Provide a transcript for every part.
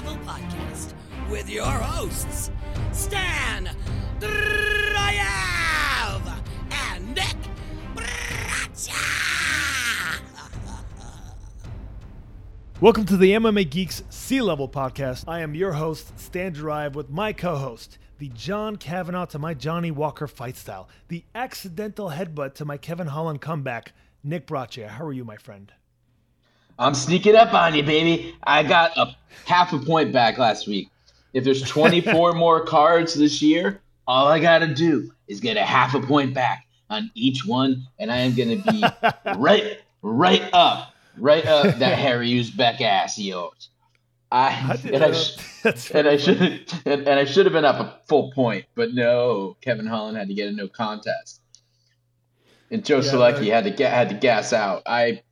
Level Podcast with your hosts, Stan Dryav and Nick Bracha. Welcome to the MMA Geeks Sea Level Podcast. I am your host, Stan Drive, with my co host, the John Kavanagh to my Johnny Walker fight style, the accidental headbutt to my Kevin Holland comeback, Nick Braccia. How are you, my friend? I'm sneaking up on you, baby. I got a half a point back last week. If there's 24 more cards this year, all I got to do is get a half a point back on each one, and I am going to be right, right up, right up that Harry Uzbek ass he owes. I, did and I, sh- and I should and, and I should have been up a full point, but no, Kevin Holland had to get a no contest, and Joe Yeah, Solecki had to get had to gas out. I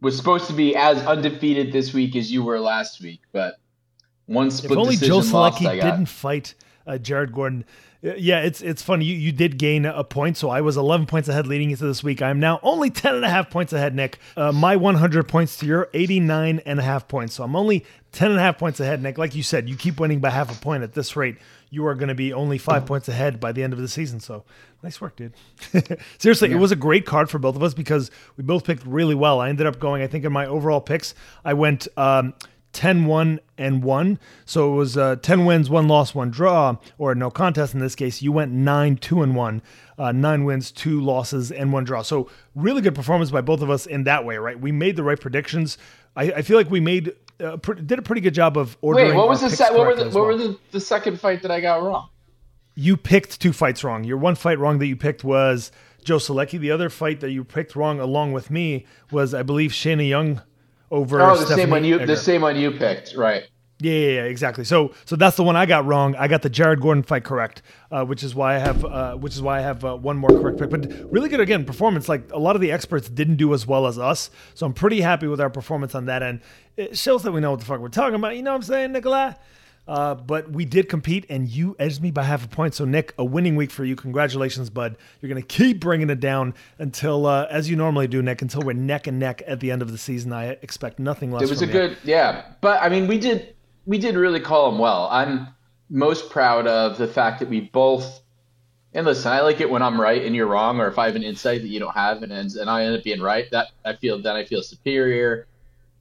was supposed to be as undefeated this week as you were last week, but one If only decision Joe Solecki didn't fight uh, Jared Gordon. Uh, Yeah, it's it's funny. You, you did gain a point, so I was 11 points ahead leading into this week. I'm now only 10 and a half points ahead, Nick. Uh, my 100 points to your 89 and a half points. So I'm only 10 and a half points ahead, Nick. Like you said, you keep winning by half a point at this rate. You are going to be only five points ahead by the end of the season. So nice work, dude. Seriously, it was a great card for both of us because we both picked really well. I ended up going, I think, in my overall picks, I went um, 10 1 and 1. So it was uh, 10 wins, 1 loss, 1 draw, or no contest in this case. You went 9 2 and 1. Uh, nine wins, two losses, and one draw. So really good performance by both of us in that way, right? We made the right predictions. I, I feel like we made uh, pre- did a pretty good job of ordering. Wait, what was the se- what were the what well. were the, the second fight that I got wrong? You picked two fights wrong. Your one fight wrong that you picked was Joe Solecki. The other fight that you picked wrong along with me was, I believe, Shanna Young over. Oh, the Stephanie same one you Egger. the same one you picked, right? Yeah, yeah, yeah, exactly. So, so that's the one I got wrong. I got the Jared Gordon fight correct, uh, which is why I have, uh, which is why I have uh, one more correct pick. But really good again performance. Like a lot of the experts didn't do as well as us, so I'm pretty happy with our performance on that end. It shows that we know what the fuck we're talking about. You know what I'm saying, Nikolai? Uh, but we did compete, and you edged me by half a point. So, Nick, a winning week for you. Congratulations, bud. You're going to keep bringing it down until, uh, as you normally do, Nick, until we're neck and neck at the end of the season. I expect nothing less. It was a you. good, yeah. But I mean, we did we did really call him well. I'm most proud of the fact that we both. And listen, I like it when I'm right and you're wrong, or if I have an insight that you don't have, and ends, and I end up being right. That I feel then I feel superior.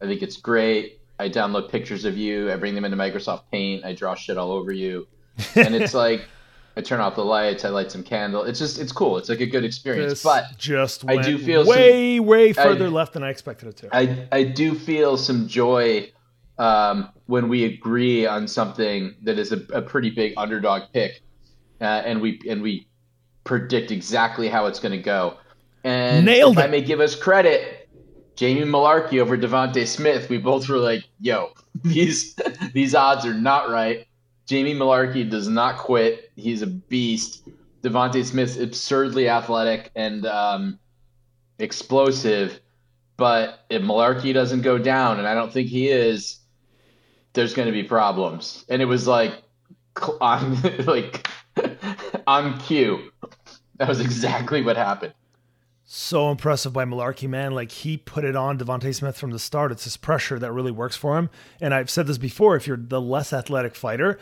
I think it's great. I download pictures of you. I bring them into Microsoft Paint. I draw shit all over you, and it's like I turn off the lights. I light some candle. It's just it's cool. It's like a good experience. This but just I do feel some- way, way further I- left than I expected it to. I I do feel some joy um, when we agree on something that is a, a pretty big underdog pick, uh, and we and we predict exactly how it's going to go. And Nailed if I may give us credit, Jamie Mullarkey over Devonte Smith. We both were like, "Yo, these these odds are not right." Jamie Mullarkey does not quit. He's a beast. Devonte Smith's absurdly athletic and um, explosive. But if Mullarkey doesn't go down, and I don't think he is, there's going to be problems. And it was like on like on cue. That was exactly what happened. so impressive by Mullarkey, man. Like he put it on Devonte Smith from the start. It's his pressure that really works for him. And I've said this before: if you're the less athletic fighter,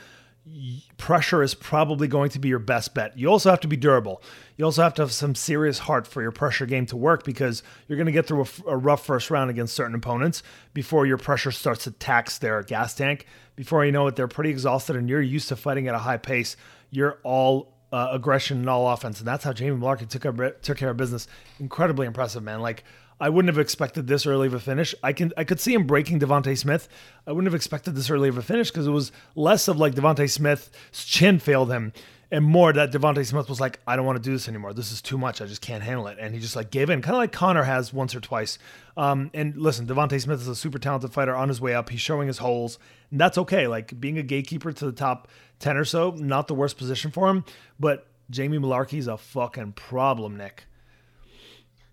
pressure is probably going to be your best bet. You also have to be durable. You also have to have some serious heart for your pressure game to work because you're going to get through a rough first round against certain opponents before your pressure starts to tax their gas tank. Before you know it, they're pretty exhausted and you're used to fighting at a high pace. You're all uh, aggression and all offense, and that's how Jamie Mullarkey took took care of business. Incredibly impressive, man. Like I wouldn't have expected this early of a finish. I can I could see him breaking Devonte Smith. I wouldn't have expected this early of a finish because it was less of like Devonte Smith's chin failed him, and more that Devonte Smith was like, I don't want to do this anymore. This is too much. I just can't handle it, and he just like gave in, kind of like Conor has once or twice. Um, and listen, Devonte Smith is a super talented fighter on his way up. He's showing his holes, and that's okay. Like being a gatekeeper to the top ten or so, not the worst position for him, but. Jamie Mullarkey's a fucking problem, Nick.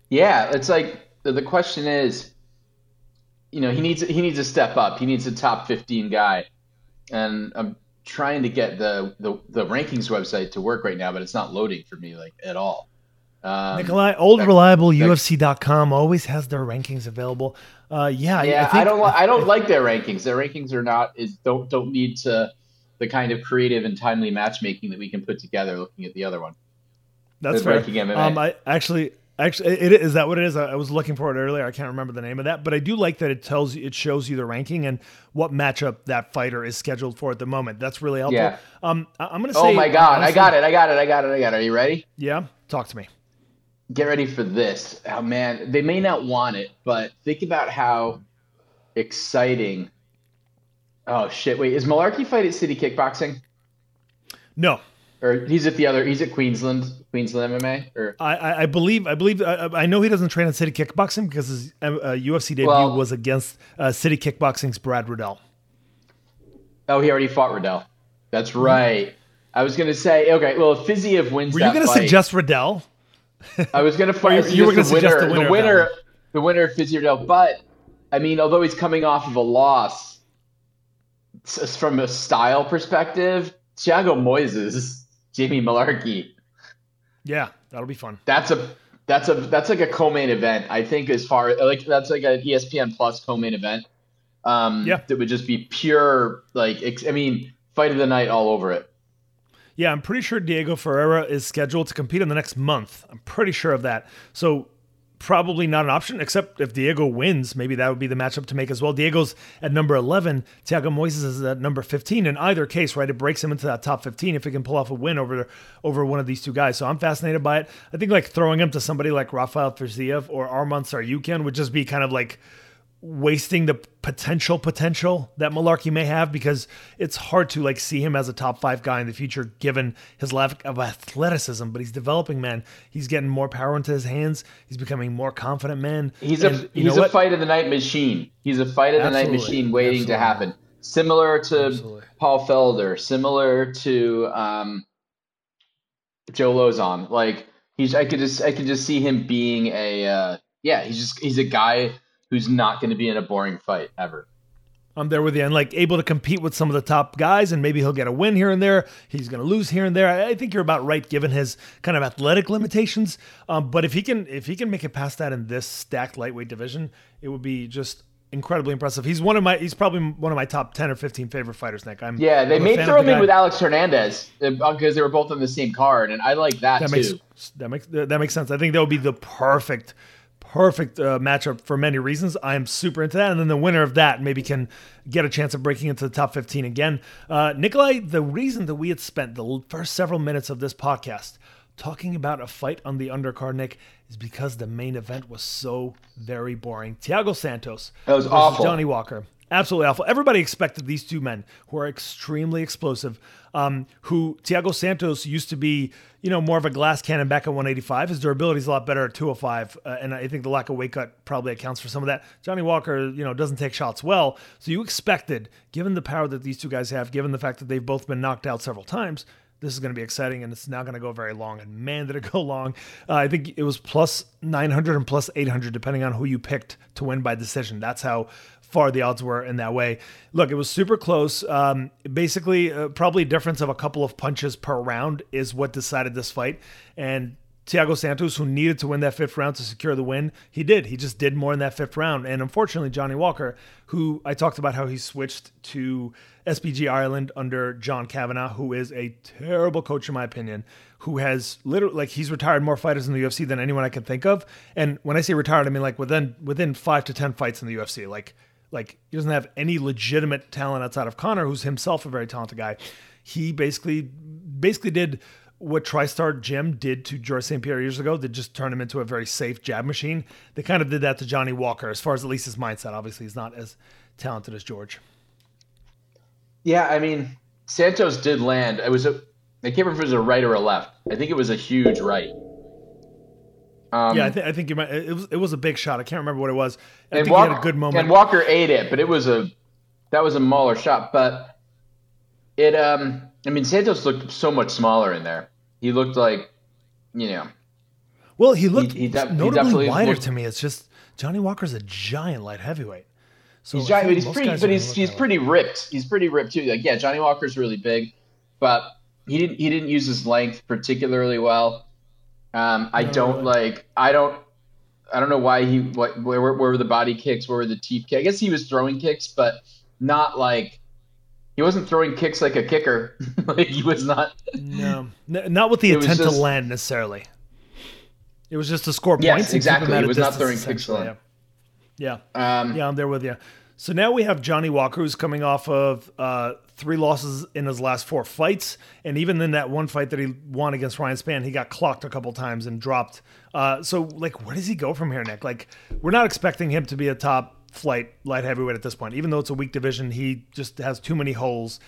Yeah, it's like the, the question is, you know, he needs he needs to step up. He needs a top fifteen guy, and I'm trying to get the, the the rankings website to work right now, but it's not loading for me like at all. Um, Nikolai, old that- reliable that- UFC.com always has their rankings available. Uh, yeah, yeah, I, I, don't. I don't like their rankings. Their rankings are not is don't don't need to the kind of creative and timely matchmaking that we can put together. Looking at the other one, That's the fair. ranking MMA. Um, I actually, actually, it is that what it is. I was looking for it earlier. I can't remember the name of that, but I do like that it tells you, it shows you the ranking and what matchup that fighter is scheduled for at the moment. That's really helpful. Yeah. Um, I- I'm gonna say. oh my god, I got it! I got it! I got it! I got it! Are you ready? Yeah, talk to me. get ready for this. Oh man, they may not want it, but think about how exciting. Oh shit! Wait, is Mullarkey fight at City Kickboxing, No, or he's at the other? He's at Queensland, Queensland MMA, or I, I, I believe, I believe, I, I know he doesn't train in City Kickboxing because his uh, UFC debut Well- was against uh, City Kickboxing's Brad Riddell. oh, he already fought Riddell. That's right. I was gonna say, okay, well, if Fiziev wins Were you going to fight, suggest Riddell? I was gonna fight. you- you were gonna suggest winner, the winner of the winner, the winner of Fiziev Riddell. But I mean, although he's coming off of a loss, from a style perspective, Thiago Moises, Jamie Mullarkey, Yeah, that'll be fun. that's a that's a that's like a co-main event. I think as far like that's like an ESPN Plus co-main event. Um, Yeah. that would just be pure like ex- I mean, fight of the night all over it. Yeah, I'm pretty sure Diego Ferreira is scheduled to compete in the next month. I'm pretty sure of that. So probably not an option, except if Diego wins, maybe that would be the matchup to make as well. Diego's at number 11. Thiago Moises is at number 15. In either case, right, it breaks him into that top 15 if he can pull off a win over over one of these two guys. So I'm fascinated by it. I think like throwing him to somebody like Rafael Fiziev or Arman Tsarukyan would just be kind of like wasting the potential potential that Mullarkey may have because it's hard to like see him as a top five guy in the future given his lack of athleticism. But he's developing, man. He's getting more power into his hands. He's becoming more confident, man. He's And a he's a what? fight of the night machine. He's a fight of the night machine waiting to happen. Similar to Absolutely. Paul Felder, similar to um, Joe Lauzon. Like he's I could just I could just see him being a uh, yeah, he's just he's a guy who's not going to be in a boring fight ever. I'm there with you, and like able to compete with some of the top guys, and maybe he'll get a win here and there. He's going to lose here and there. I think you're about right, given his kind of athletic limitations. Um, but if he can, if he can make it past that in this stacked lightweight division, it would be just incredibly impressive. He's one of my, he's probably one of my top ten or fifteen favorite fighters. Nick, I'm Yeah, they I'm may throw him in with Alex Hernandez because they were both on the same card, and I like that, that too. makes that makes that makes sense. I think that would be the perfect perfect uh, matchup for many reasons. I am super into that, and then the winner of that maybe can get a chance of breaking into the top fifteen again. Uh, Nikolai, the reason that we had spent the first several minutes of this podcast talking about a fight on the undercard, Nick, is because the main event was so very boring. Thiago Santos That was awful. Johnny Walker. Absolutely awful. Everybody expected these two men who are extremely explosive. Um, who Thiago Santos used to be, you know, more of a glass cannon back at 185. His durability is a lot better at 205, uh, and I think the lack of weight cut probably accounts for some of that. Johnny Walker, you know, doesn't take shots well, so you expected, given the power that these two guys have, given the fact that they've both been knocked out several times, this is going to be exciting and it's not going to go very long. And man, did it go long. Uh, I think it was plus 900 and plus 800, depending on who you picked to win by decision. That's how far the odds were in that way. Look, it was super close. Um, basically, uh, probably a difference of a couple of punches per round is what decided this fight. And Thiago Santos, who needed to win that fifth round to secure the win, he did. He just did more in that fifth round. And unfortunately, Johnny Walker, who I talked about how he switched to SBG Ireland under John Kavanagh, who is a terrible coach, in my opinion, who has literally, like, he's retired more fighters in the UFC than anyone I can think of. And when I say retired, I mean like within within five to 10 fights in the UFC. Like, like he doesn't have any legitimate talent outside of Conor, who's himself a very talented guy. He basically basically did what TriStar Gym did to George St. Pierre years ago. They just turned him into a very safe jab machine. They kind of did that to Johnny Walker, as far as at least his mindset. Obviously, he's not as talented as George. Yeah, I mean, Santos did land. It was a. I can't remember if it was a right or a left. I think it was a huge right. Um, yeah, I, th- I think you might. It was it was a big shot. I can't remember what it was. I and think Walker, he had a good moment. And Walker ate it, but it was a that was a mauler shot. But it, um, I mean, Santos looked so much smaller in there. He looked like, you know, well, he looked he he notably definitely wider looked- to me. It's just Johnny Walker's a giant light heavyweight. So he's giant, but he's pretty, but he's he's pretty ripped. He's pretty ripped too. Like, yeah, Johnny Walker's really big, but he didn't he didn't use his length particularly well. Um, I No. don't like. I don't. I don't know why he. What? Where, where, were the body kicks? Where were the teep kicks? I guess he was throwing kicks, but not like. He wasn't throwing kicks like a kicker. like he was not. No, N- not with the intent just- to land necessarily. It was just to score Yes, points. keep exactly. It was not throwing kicks. Yeah. yeah. Um, Yeah, I'm there with you. So now we have Johnny Walker, who's coming off of uh, three losses in his last four fights, and even in that one fight that he won against Ryan Spann, he got clocked a couple times and dropped. Uh, so, like, where does he go from here, Nick? Like, we're not expecting him to be a top flight light heavyweight at this point, even though it's a weak division. He just has too many holes.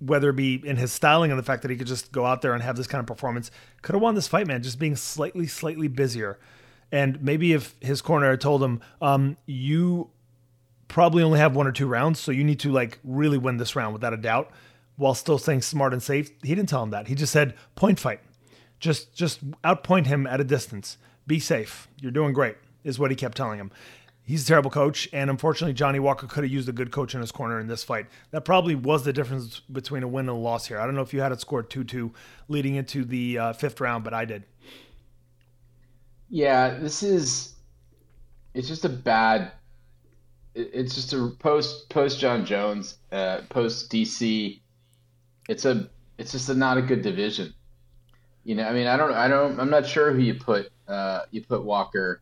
Whether it be in his styling and the fact that he could just go out there and have this kind of performance, could have won this fight, man. Just being slightly, slightly busier, and maybe if his corner had told him, um, "You probably only have one or two rounds, so you need to like really win this round without a doubt, while still staying smart and safe. He didn't tell him that. He just said point fight, just just outpoint him at a distance. Be safe. You're doing great, is what he kept telling him. He's a terrible coach, and unfortunately, Johnny Walker could have used a good coach in his corner in this fight. That probably was the difference between a win and a loss here. I don't know if you had it scored 2 2 leading into the uh, fifth round, but I did. Yeah, this is. It's just a bad. It- It's just a post post Jon Jones, uh, post DC. It's a. It's just a, not a good division. You know, I mean, I don't, I don't, I'm not sure who you put, uh, you put Walker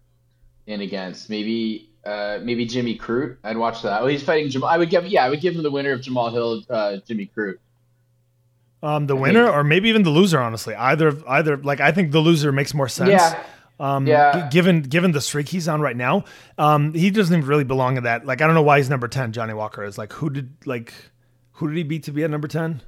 in against. Maybe, uh, maybe Jimmy Crute. I'd watch that. Oh, he's fighting Jamal. I would give, yeah, I would give him the winner of Jamal Hill, uh, Jimmy Crute. Um, the winner, or maybe even the loser. Honestly, either either like I think the loser makes more sense. Yeah. Um, Yeah. g- given given the streak he's on right now, um, he doesn't even really belong in that. Like I don't know why he's number ten. Johnny Walker is like who did like who did he beat to be at number ten?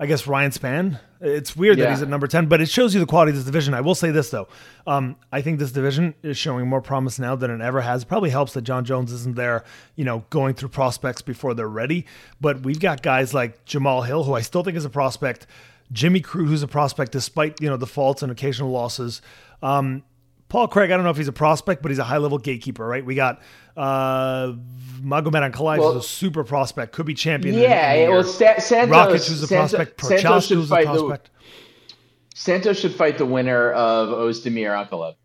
I guess Ryan Spann. It's weird that he's at number ten, but it shows you the quality of this division. I will say this though, um, I think this division is showing more promise now than it ever has. It probably helps that Jon Jones isn't there, you know, going through prospects before they're ready. But we've got guys like Jamal Hill, who I still think is a prospect. Jimmy Crute, who's a prospect despite you know the faults and occasional losses. Um, Paul Craig, I don't know if he's a prospect, but he's a high level gatekeeper, right? We got uh, Magomed Ankalaev, Well- who's a super prospect, could be champion. Yeah, in, well. Sa- Santos, who's a prospect. Santos Prochazka, should who's a fight the. Santos should fight the winner of Ozdemir Ankalaev.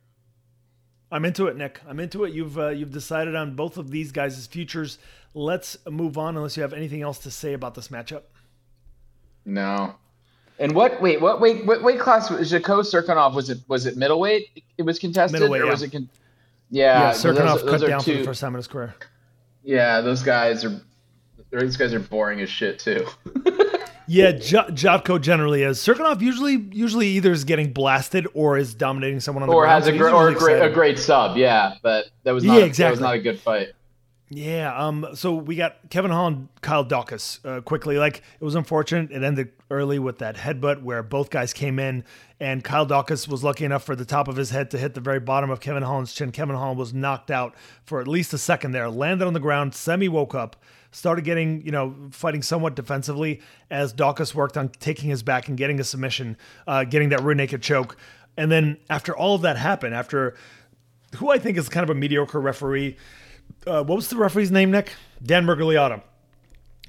I'm into it, Nick. I'm into it. You've uh, you've decided on both of these guys' futures. Let's move on, unless you have anything else to say about this matchup. No. And what? Wait, what? Wait, what weight class was Jotko Cirkunov? Was it was it middleweight? It was contested, Middleweight, or yeah. was it? Con- yeah, Yeah, Cirkunov those, those cut are down for the first time in his career. Yeah, those guys are. Those guys are boring as shit too. Yeah, J- Jotko generally is. Cirkunov usually usually either is getting blasted or is dominating someone on the or ground. has so a great or a great, a great sub. Yeah, but that was Yeah, not. That exactly. was not a good fight. Yeah. Um. So we got Kevin Holland, Kyle Daukaus. Uh, quickly, like it was unfortunate. It ended early with that headbutt where both guys came in, and Kyle Daukaus was lucky enough for the top of his head to hit the very bottom of Kevin Holland's chin. Kevin Holland was knocked out for at least a second there. Landed on the ground. Semi woke up. Started getting, you know, fighting somewhat defensively as Daukaus worked on taking his back and getting a submission, uh, getting that rear naked choke. And then after all of that happened, after who I think is kind of a mediocre referee. Uh, what was the referee's name, Nick? Dan Miragliotta.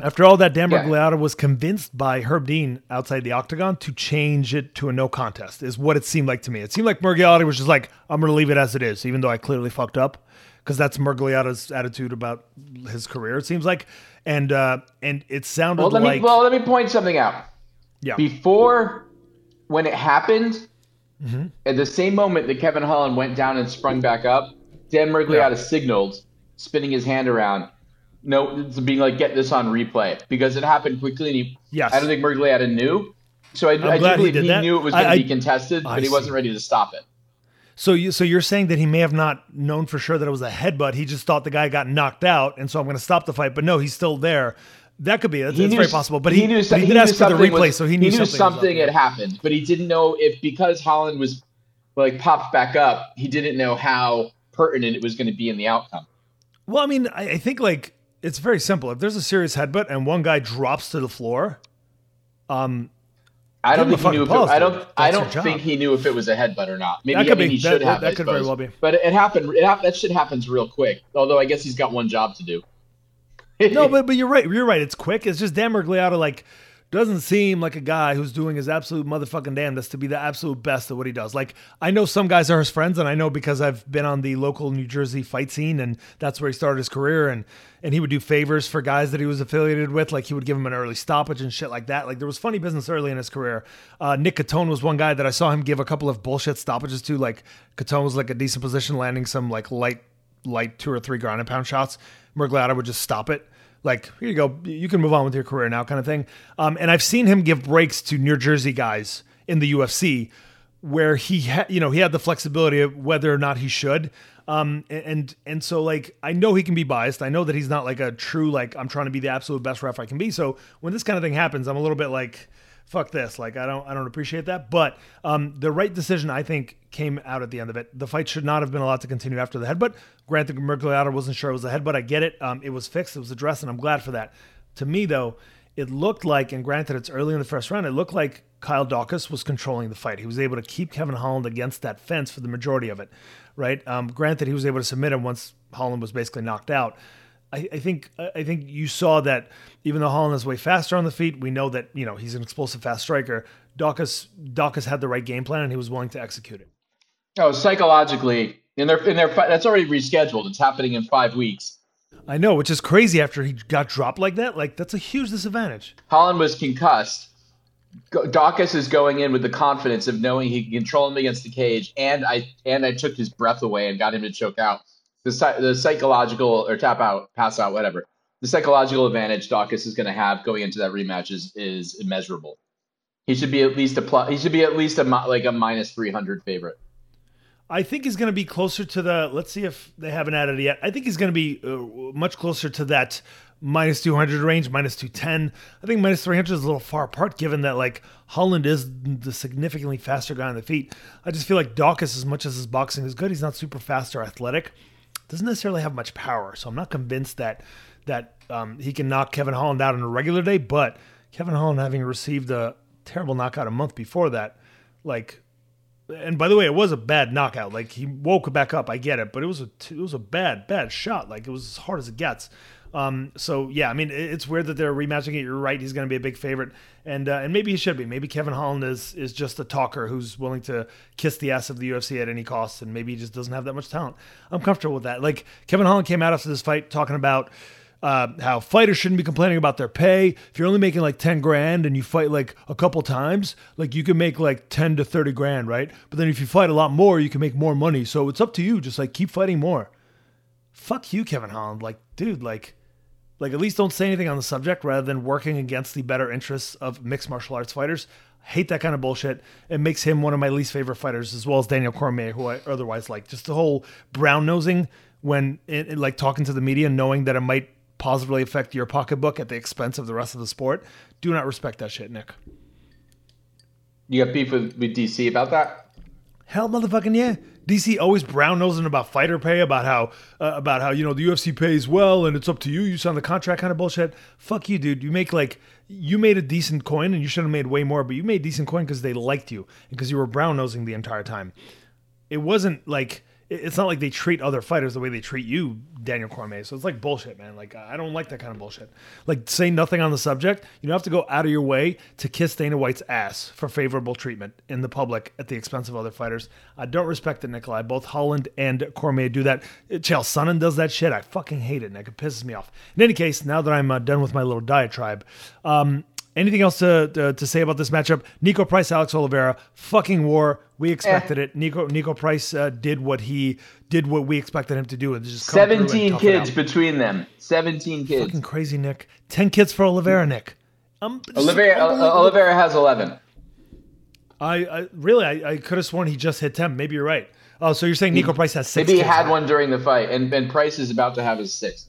After all that, Dan Yeah. Was convinced by Herb Dean outside the octagon to change it to a no contest, is what it seemed like to me. It seemed like Miragliotta was just like, I'm going to leave it as it is, even though I clearly fucked up. Because that's Miragliotta's attitude about his career, it seems like. And uh, and it sounded Well, let like. me well let me point something out. yeah. Before, when it happened, Mm-hmm. at the same moment that Kevin Holland went down and sprung back up, Dan Miragliotta signaled, spinning his hand around, no, it's being like, get this on replay because it happened quickly. And he, Yes. I don't think Miragliotta knew. So I, I do he believe he, that. knew it was going to be contested, I but he see. wasn't ready to stop it. So you so you're saying that he may have not known for sure that it was a headbutt. He just thought the guy got knocked out, and so I'm going to stop the fight. But no, he's still there. That could be. That's, knew very possible. But he, knew, but he he did knew ask for the replay, was- so he knew, something, was up something had happened, but he didn't know if because Holland was like popped back up, he didn't know how pertinent it was going to be in the outcome. Well, I mean, I, I think like it's very simple. If there's a serious headbutt and one guy drops to the floor, um, I don't think he knew. If it, I don't. dude. I don't think he knew if it was a headbutt or not. Maybe That could I mean, be- he that- should that- have. that I could very well be. But it happened. It hap- that shit happens real quick. Although I guess he's got one job to do. no, but but you're right. You're right. It's quick. It's just Dan Miragliotta like doesn't seem like a guy who's doing his absolute motherfucking damnedest to be the absolute best at what he does. Like I know some guys are his friends, and I know because I've been on the local New Jersey fight scene, and that's where he started his career, and and he would do favors for guys that he was affiliated with, like he would give him an early stoppage and shit like that. Like there was funny business early in his career. Uh, Nick Catone was one guy that I saw him give a couple of bullshit stoppages to. Like Catone was like a decent position, landing some like light light two or three ground and pound shots. Miragliotta would just stop it like here you go you can move on with your career now kind of thing um, and i've seen him give breaks to new jersey guys in the ufc where he had you know he had the flexibility of whether or not he should um, and and so like i know he can be biased i know that he's not like a true like i'm trying to be the absolute best ref i can be so when this kind of thing happens i'm a little bit like fuck this. Like I don't I don't appreciate that. But um, the right decision I think came out at the end of it. The fight should not have been allowed to continue after the head. headbutt. Granted, Miragliotta wasn't sure it was a headbutt. I get it. Um, it was fixed. It was addressed, and I'm glad for that. To me though, it looked like, and granted it's early in the first round, it looked like Kyle Daukaus was controlling the fight. He was able to keep Kevin Holland against that fence for the majority of it, right? Um, granted, he was able to submit him once Holland was basically knocked out. I, think I think you saw that even though Holland is way faster on the feet, we know that you know he's an explosive fast striker. Daukaus Daukaus had the right game plan and he was willing to execute it. Oh, psychologically, in their in their that's already rescheduled. It's happening in five weeks. I know, which is crazy after he got dropped like that. Like that's a huge disadvantage. Holland was concussed. Daukaus is going in with the confidence of knowing he can control him against the cage, and I and I took his breath away and got him to choke out the, the psychological or tap out, pass out, whatever. The psychological advantage Daukaus is going to have going into that rematch is, is immeasurable. He should be at least a plus. He should be at least a like a minus three hundred favorite. I think he's going to be closer to the. Let's see if they haven't added it yet. I think he's going to be uh, much closer to that minus 200 range, minus 210. I think minus 300 is a little far apart given that like Holland is the significantly faster guy on the feet. I just feel like Daukaus, as much as his boxing is good, he's not super fast or athletic doesn't necessarily have much power. So I'm not convinced that that um, he can knock Kevin Holland out on a regular day. But Kevin Holland having received a terrible knockout a month before that, like, and by the way, it was a bad knockout. Like he woke back up. I get it, but it was a it was a bad bad shot. Like it was as hard as it gets. Um, so yeah, I mean, it's weird that they're rematching it. You're right; he's going to be a big favorite, and uh, and maybe he should be. Maybe Kevin Holland is is just a talker who's willing to kiss the ass of the UFC at any cost, and maybe he just doesn't have that much talent. I'm comfortable with that. Like Kevin Holland came out after this fight talking about. Uh, how fighters shouldn't be complaining about their pay. If you're only making like 10 grand and you fight like a couple times, like you can make like 10 to 30 grand, right? But then if you fight a lot more, you can make more money. So it's up to you. Just like keep fighting more. Fuck you, Kevin Holland. Like, dude, like, like, at least don't say anything on the subject rather than working against the better interests of mixed martial arts fighters. hate that kind of bullshit. It makes him one of my least favorite fighters, as well as Daniel Cormier, who I otherwise like. Just the whole brown nosing when, it, it, like, talking to the media, knowing that it might positively affect your pocketbook at the expense of the rest of the sport. Do not respect that shit, Nick. You got beef with, with DC about that? Hell, motherfucking yeah. DC always brown nosing about fighter pay, about how uh, about how you know the UFC pays well and it's up to you. You sign the contract, kind of bullshit. Fuck you, dude. You make like you made a decent coin and you should have made way more, but you made decent coin because they liked you and because you were brown nosing the entire time. It wasn't like it's not like they treat other fighters the way they treat you, Daniel Cormier. So it's like bullshit, man. Like I don't like that kind of bullshit. Like say nothing on the subject. You don't have to go out of your way to kiss Dana White's ass for favorable treatment in the public at the expense of other fighters. I don't respect it, Nikolai. Both Holland and Cormier do that. Chael Sonnen does that shit. I fucking hate it, Nick. It pisses me off. In any case, now that I'm uh, done with my little diatribe, um, Anything else to, to, to say about this matchup? Niko Price, Alex Oliveira, fucking war. We expected eh. it. Niko Niko Price uh, did what he did what we expected him to do. And just seventeen kids between them. Seventeen kids. Fucking crazy, Nick. Ten kids for Oliveira, Nick. Um, Oliveira, uh, Oliveira has eleven. I, I really I, I could have sworn he just hit ten. Maybe you're right. Oh, so you're saying Niko Price has six? Maybe he had one during the fight, and and Price is about to have his sixth.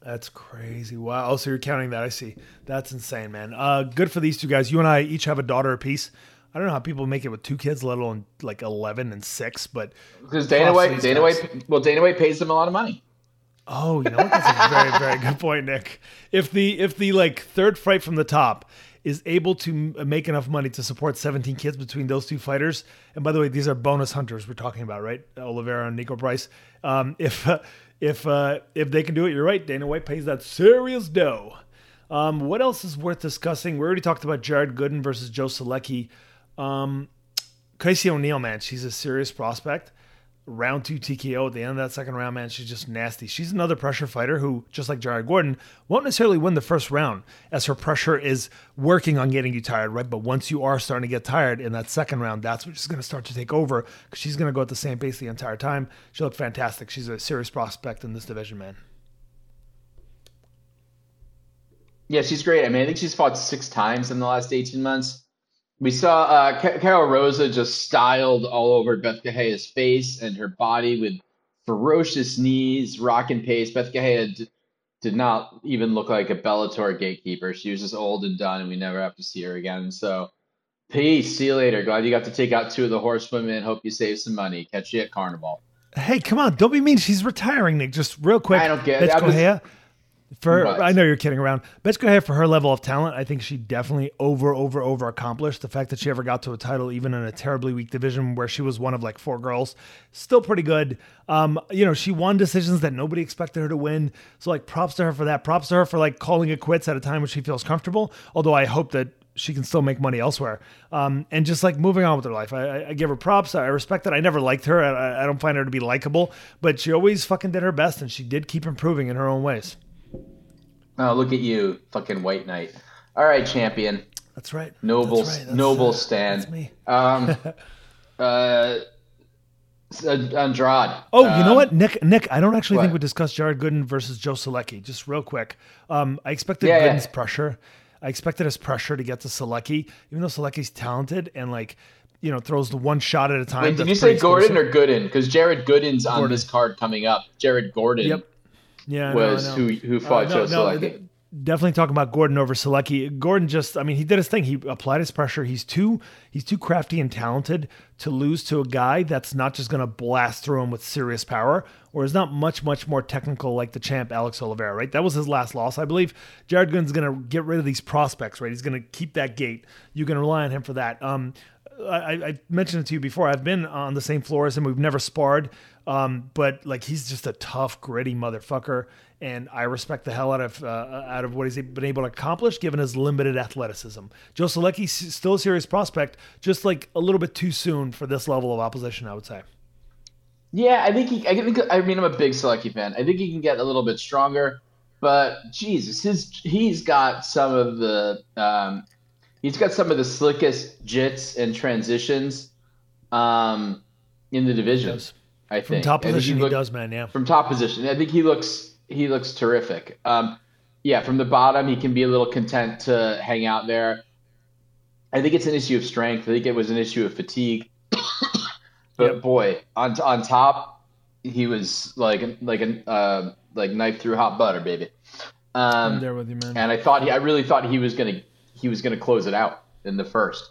That's crazy. Wow. Oh, so you're counting that. I see. That's insane, man. Uh, good for these two guys. You and I each have a daughter apiece. I don't know how people make it with two kids, let alone like 11 and six, but. Because Dana White, Dana White, well, Dana White pays them a lot of money. Oh, you know what? That's a very, very good point, Nick. If the, if the like third fight from the top is able to make enough money to support 17 kids between those two fighters, and by the way, these are bonus hunters we're talking about, right? Oliveira and Niko Price. Um, if, uh, if uh, if they can do it, you're right. Dana White pays that serious dough. Um, what else is worth discussing? We already talked about Jared Gooden versus Joe Solecki. Um, Casey O'Neill, man, she's a serious prospect. Round two TKO at the end of that second round, man, she's just nasty. She's another pressure fighter who, just like Jared Gordon, won't necessarily win the first round as her pressure is working on getting you tired, right? But once you are starting to get tired in that second round, that's when she's going to start to take over because she's going to go at the same pace the entire time. She looked fantastic. She's a serious prospect in this division, man. Yeah, she's great. I mean, I think she's fought six times in the last 18 months. We saw uh, Karol Rosa just styled all over Beth Correia's face and her body with ferocious knees, rock and pace. Beth Correia d- did not even look like a Bellator gatekeeper. She was just old and done, and we never have to see her again. So, peace. See you later. Glad you got to take out two of the horsewomen. Hope you save some money. Catch you at Carnival. Hey, come on. Don't be mean. She's retiring, Nick. Just real quick. I don't get it. I was- Correia, for But- I know you're kidding around. Bethe Correia, for her level of talent, I think she definitely over, over, over accomplished. The fact that she ever got to a title, even in a terribly weak division where she was one of like four girls, still pretty good. Um, you know, she won decisions that nobody expected her to win. So like props to her for that. Props to her for like calling it quits at a time when she feels comfortable. Although I hope that she can still make money elsewhere. Um, and just like moving on with her life. I, I, I give her props. I respect that. I never liked her. I, I don't find her to be likable, but she always fucking did her best and she did keep improving in her own ways. Oh, look at you, fucking white knight. All right, champion. That's right. Noble, That's right. That's, noble uh, stand. That's me. Um, uh, uh, Andrade. Oh, you know Um, what, Nick? Nick, I don't actually think we discussed Jared Gooden versus Joe Solecki. Just real quick, um, I expected Yeah, yeah. Pressure. I expected his pressure to get to Solecki, even though Solecki's talented and like, you know, throws the one shot at a time. Wait, did you say Gordon or Gooden? Because Jared Gooden's on Gordon. this card coming up. Jared Gordon Yep. Yeah, I know, I was know. who who fought Uh, no, Joe no, Solecki. Definitely talking about Gordon over Solecki. Gordon just, I mean, he did his thing. He applied his pressure. He's too, he's too crafty and talented to lose to a guy that's not just going to blast through him with serious power, or is not much, much more technical like the champ Alex Oliveira. Right? That was his last loss, I believe. Jared Gunn's going to get rid of these prospects. Right? He's going to keep that gate. You can rely on him for that. Um, I, I mentioned it to you before. I've been on the same floor as him. We've never sparred, um, but like he's just a tough, gritty motherfucker, and I respect the hell out of uh, out of what he's been able to accomplish given his limited athleticism. Joe Solecki's still a serious prospect, just like a little bit too soon for this level of opposition. I would say. Yeah, I think he. I think. I mean, I'm a big Solecki fan. I think he can get a little bit stronger, but Jesus, his he's got some of the. Um, he's got some of the slickest jits and transitions, um, in the division. I From top I think position, he, look- does, man. Yeah. From top position, I think he looks he looks terrific. Um, yeah, from the bottom, he can be a little content to hang out there. I think it's an issue of strength. I think it was an issue of fatigue. but Yep. boy, on on top, he was like like a uh, like knife through hot butter, baby. I'm Um, there with you, man. and I thought he, I really thought he was gonna he was gonna close it out in the first.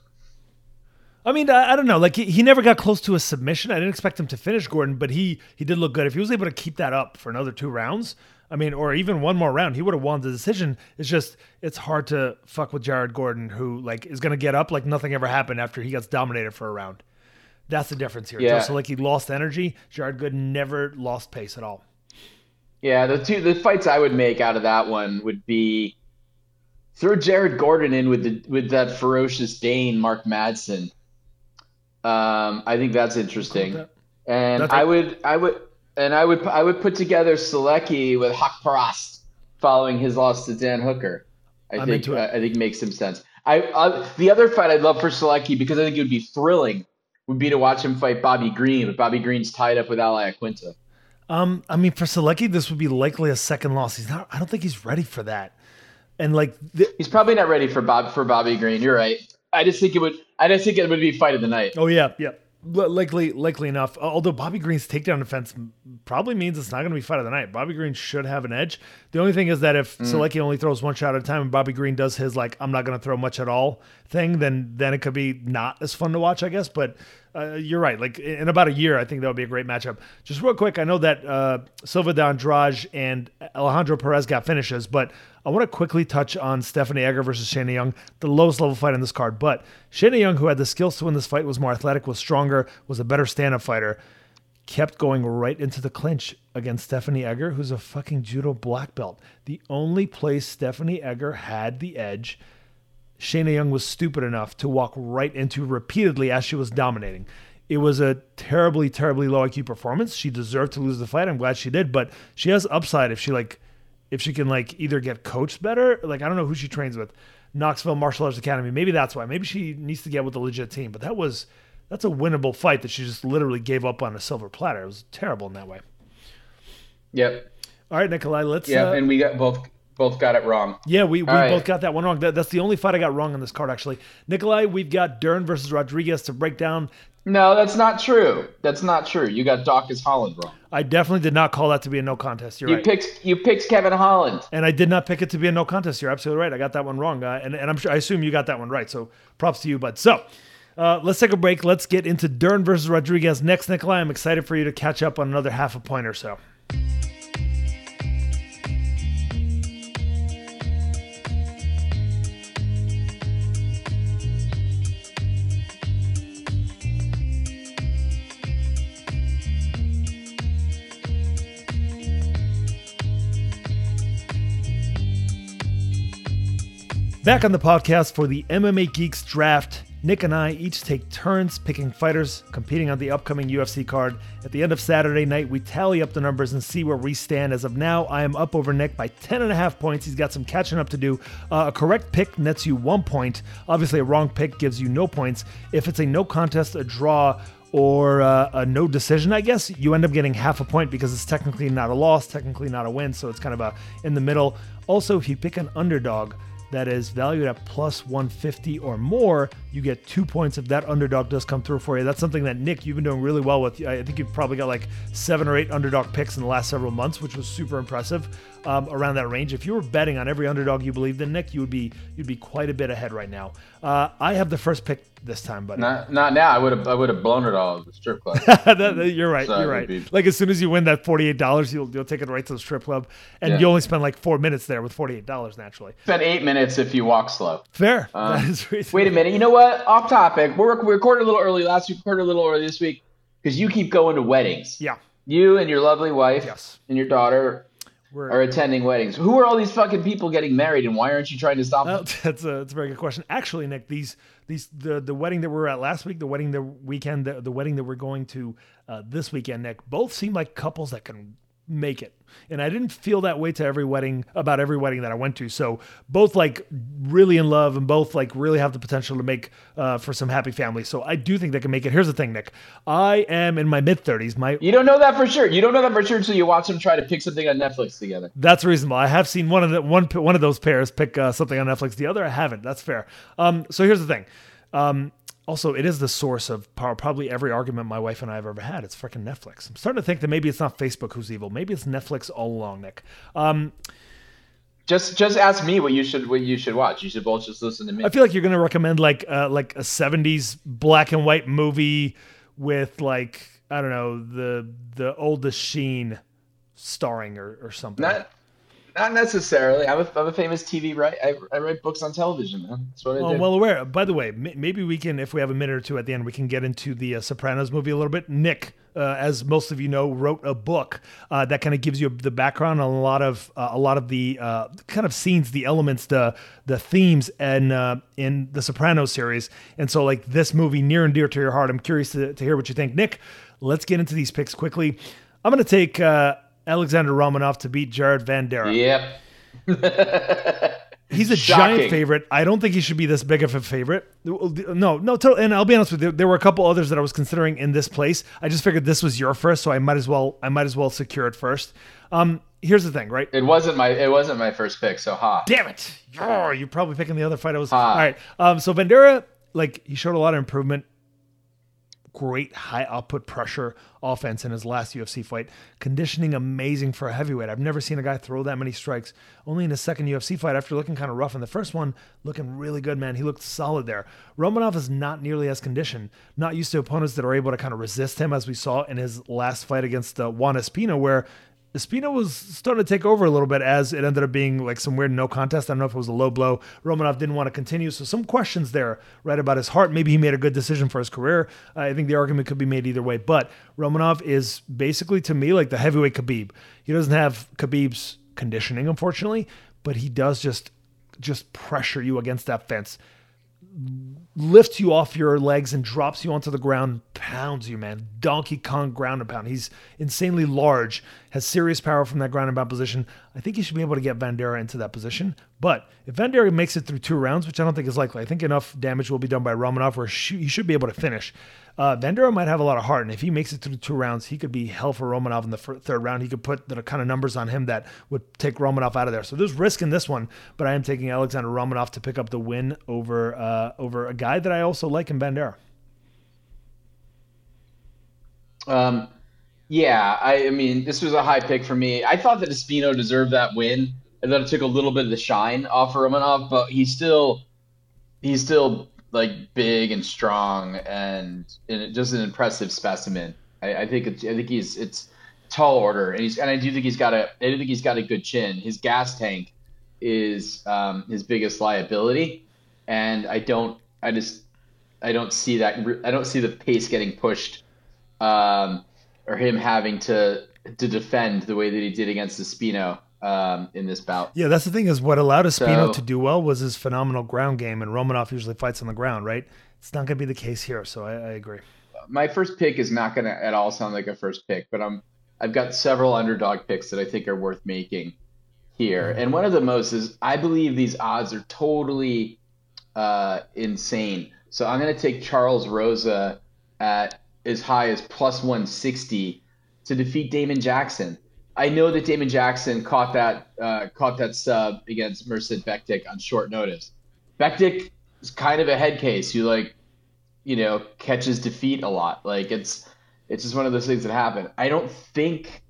I mean, I, I don't know. Like he, he never got close to a submission. I didn't expect him to finish Gordon, but he he did look good. If he was able to keep that up for another two rounds, I mean, or even one more round, he would have won the decision. It's just it's hard to fuck with Jared Gordon, who like is gonna get up like nothing ever happened after he gets dominated for a round. That's the difference here. Yeah. So like he lost energy. Jared Gooden never lost pace at all. Yeah, the two the fights I would make out of that one would be throw Jared Gordon in with the with that ferocious Dane Mark Madsen. Um, I think that's interesting, and That's I would I would and I would I would put together Solecki with Hak Parast following his loss to Dan Hooker. I I'm think it. I think makes some sense. I, I the other fight I'd love for Solecki because I think it would be thrilling would be to watch him fight Bobby Green, but Bobby Green's tied up with Al Iaquinta. Um, I mean, for Solecki, this would be likely a second loss. He's not. I don't think he's ready for that. And like, the, He's probably not ready for Bob for Bobby Green. You're right. I just think it would. I just think it would be fight of the night. Oh yeah, yeah. Li- Likely, likely enough. Uh, although Bobby Green's takedown defense probably means it's not going to be fight of the night. Bobby Green should have an edge. The only thing is that if mm. Solecki only throws one shot at a time and Bobby Green does his like I'm not going to throw much at all thing, then then it could be not as fun to watch, I guess. But uh, you're right. Like in about a year, I think that would be a great matchup. Just real quick, I know that uh, Silva de Andrade and Alejandro Perez got finishes, but I want to quickly touch on Stephanie Egger versus Shanna Young, the lowest level fight on this card. But Shanna Young, who had the skills to win this fight, was more athletic, was stronger, was a better stand up fighter. kept going right into the clinch against Stephanie Egger, who's a fucking judo black belt. The only place Stephanie Egger had the edge, Shanna Young was stupid enough to walk right into repeatedly as she was dominating. It was a terribly, terribly low IQ performance. She deserved to lose the fight. I'm glad she did, but she has upside if she like if she can like either get coached better. Like I don't know who she trains with. Knoxville Martial Arts Academy. Maybe that's why. Maybe she needs to get with a legit team. But that was that's a winnable fight that she just literally gave up on a silver platter. It was terrible in that way. Yep. All right, Nikolai, let's. Yeah, uh, and we got both both got it wrong. yeah, we, we right. both got that one wrong. That, that's the only fight I got wrong on this card, actually. Nikolai, we've got Dern versus Rodriguez to break down. No, that's not true. That's not true. You got Daukaus Holland wrong. I definitely did not call that to be a no contest. You're You right. picked you picked Kevin Holland. and I did not pick it to be a no contest. You're absolutely right. I got that one wrong, uh, and and I'm sure I assume you got that one right. So props to you, bud. So uh, let's take a break. Let's get into Dern versus Rodriguez next, Nikolai. I'm excited for you to catch up on another half a point or so. Back on the podcast for the MMA Geeks draft. Nick and I each take turns picking fighters competing on the upcoming UFC card. At the end of Saturday night, we tally up the numbers and see where we stand. As of now, I am up over Nick by 10 and a half points. He's got some catching up to do. Uh, a correct pick nets you one point. Obviously, a wrong pick gives you no points. If it's a no contest, a draw, or uh, a no decision, I guess, you end up getting half a point because it's technically not a loss, technically not a win. So it's kind of a in the middle. Also, if you pick an underdog, that is valued at plus 150 or more, you get two points if that underdog does come through for you. That's something that Nick, you've been doing really well with. I think you've probably got like seven or eight underdog picks in the last several months, which was super impressive um, around that range. If you were betting on every underdog you believed in, Nick, you would be you'd be quite a bit ahead right now. Uh, I have the first pick this time, buddy. Not not now. I would have I would have blown it all at the strip club. That- that- you're right. Sorry, you're right. dude. Like as soon as you win that forty-eight dollars, you'll you'll take it right to the strip club, and Yeah. you only spend like four minutes there with forty-eight dollars naturally. Spend eight minutes if you walk slow. Fair. reasonable. Wait a minute. You know what? Off topic. We're we recorded a little early last week. Recorded a little early this week because you keep going to weddings. Yeah. You and your lovely wife Yes. and your daughter We're, are attending weddings. Who are all these fucking people getting married, and why aren't you trying to stop them? that's a that's a very good question. Actually, Nick, these these the the wedding that we were at last week, the wedding the weekend, the, the wedding that we're going to uh, this weekend, Nick, both seem like couples that can make it. And I didn't feel that way to every wedding about every wedding that I went to. So both like really in love and both like really have the potential to make uh, for some happy families. So I do think they can make it. Here's the thing, Nick. I am in my mid 30s. My You don't know that for sure. You don't know that for sure until you watch them try to pick something on Netflix together. That's reasonable. I have seen one of the one one of those pairs pick uh, something on Netflix. The other I haven't. That's fair. Um, so here's the thing. Um, also, it is the source of power, probably every argument my wife and I have ever had. It's freaking Netflix. I'm starting to think that maybe it's not Facebook who's evil. Maybe it's Netflix all along, Nick. Um, Just just ask me what you should what you should watch. You should both just listen to me. I feel like you're gonna recommend like uh, like a '70s black and white movie with like I don't know the the oldest Sheen starring or, or something. Not not necessarily. I'm a, I'm a famous TV write. I, I write books on television, man. That's what I Oh, do. I'm well aware. By the way, m- maybe we can, if we have a minute or two at the end, we can get into the uh, Sopranos movie a little bit. Nick, uh, as most of you know, wrote a book uh, that kind of gives you the background on a lot of uh, a lot of the uh, kind of scenes, the elements, the the themes, and uh, in the Sopranos series. And so, like this movie, near and dear to your heart. I'm curious to, to hear what you think, Nick. Let's get into these picks quickly. I'm going to take uh, Alexander Romanov to beat Jared Vanderaa. yep. He's a Shocking. giant favorite. I don't think he should be this big of a favorite. No, no. And I'll be honest with you, there were a couple others that I was considering in this place. I just figured this was your first, so I might as well. I might as well secure it first. Um, here's the thing, right? It wasn't my it wasn't my first pick, so ha. Damn it! Oh, you're probably picking the other fight. I was Ah. all right. Um, so Vanderaa, like he showed a lot of improvement. Great high output pressure offense in his last UFC fight. Conditioning amazing for a heavyweight. I've never seen a guy throw that many strikes. Only in his second UFC fight, after looking kind of rough in the first one, looking really good, man. He looked solid there. Romanov is not nearly as conditioned. Not used to opponents that are able to kind of resist him, as we saw in his last fight against uh, Juan Espino, where Espino was starting to take over a little bit as it ended up being like some weird no contest. I don't know if it was a low blow. Romanov didn't want to continue. So some questions there, right, about his heart. Maybe he made a good decision for his career. Uh, I think the argument could be made either way. But Romanov is basically, to me, like the heavyweight Khabib. He doesn't have Khabib's conditioning, unfortunately, but he does just just pressure you against that fence lifts you off your legs and drops you onto the ground, pounds you, man. Donkey Kong ground and pound. He's insanely large, has serious power from that ground and pound position. I think he should be able to get Vanderaa into that position. But if Vanderaa makes it through two rounds, which I don't think is likely, I think enough damage will be done by Romanov where he should be able to finish. Uh, Vanderaa might have a lot of heart, and if he makes it through two rounds, he could be hell for Romanov in the third round. He could put the kind of numbers on him that would take Romanov out of there. So there's risk in this one, but I am taking Alexander Romanov to pick up the win over uh, over a guy that I also like in Vanderaa. Um, yeah, I, I, mean, this was a high pick for me. I thought that Espino deserved that win. and then it took a little bit of the shine off of Romanov, but he's still he's still like big and strong and, and just an impressive specimen. I, I think it's, I think he's it's tall order and he's and I do think he's got a I do think he's got a good chin. His gas tank is um, his biggest liability, and I don't I just I don't see that I don't see the pace getting pushed um, or him having to to defend the way that he did against Espino um, in this bout. Yeah, that's the thing is what allowed Espino so, to do well was his phenomenal ground game, and Romanov usually fights on the ground, right? It's not going to be the case here, so I, I agree. My first pick is not going to at all sound like a first pick, but I'm I've got several underdog picks that I think are worth making here, mm-hmm. and one of the most is I believe these odds are totally uh, insane. So I'm going to take Charles Rosa at as high as plus 160 to defeat Damon Jackson. I know that Damon Jackson caught that uh, caught that sub against Mirsad Bektic on short notice. Bektic is kind of a head case who like, you know, catches defeat a lot. Like it's it's just one of those things that happen. I don't think.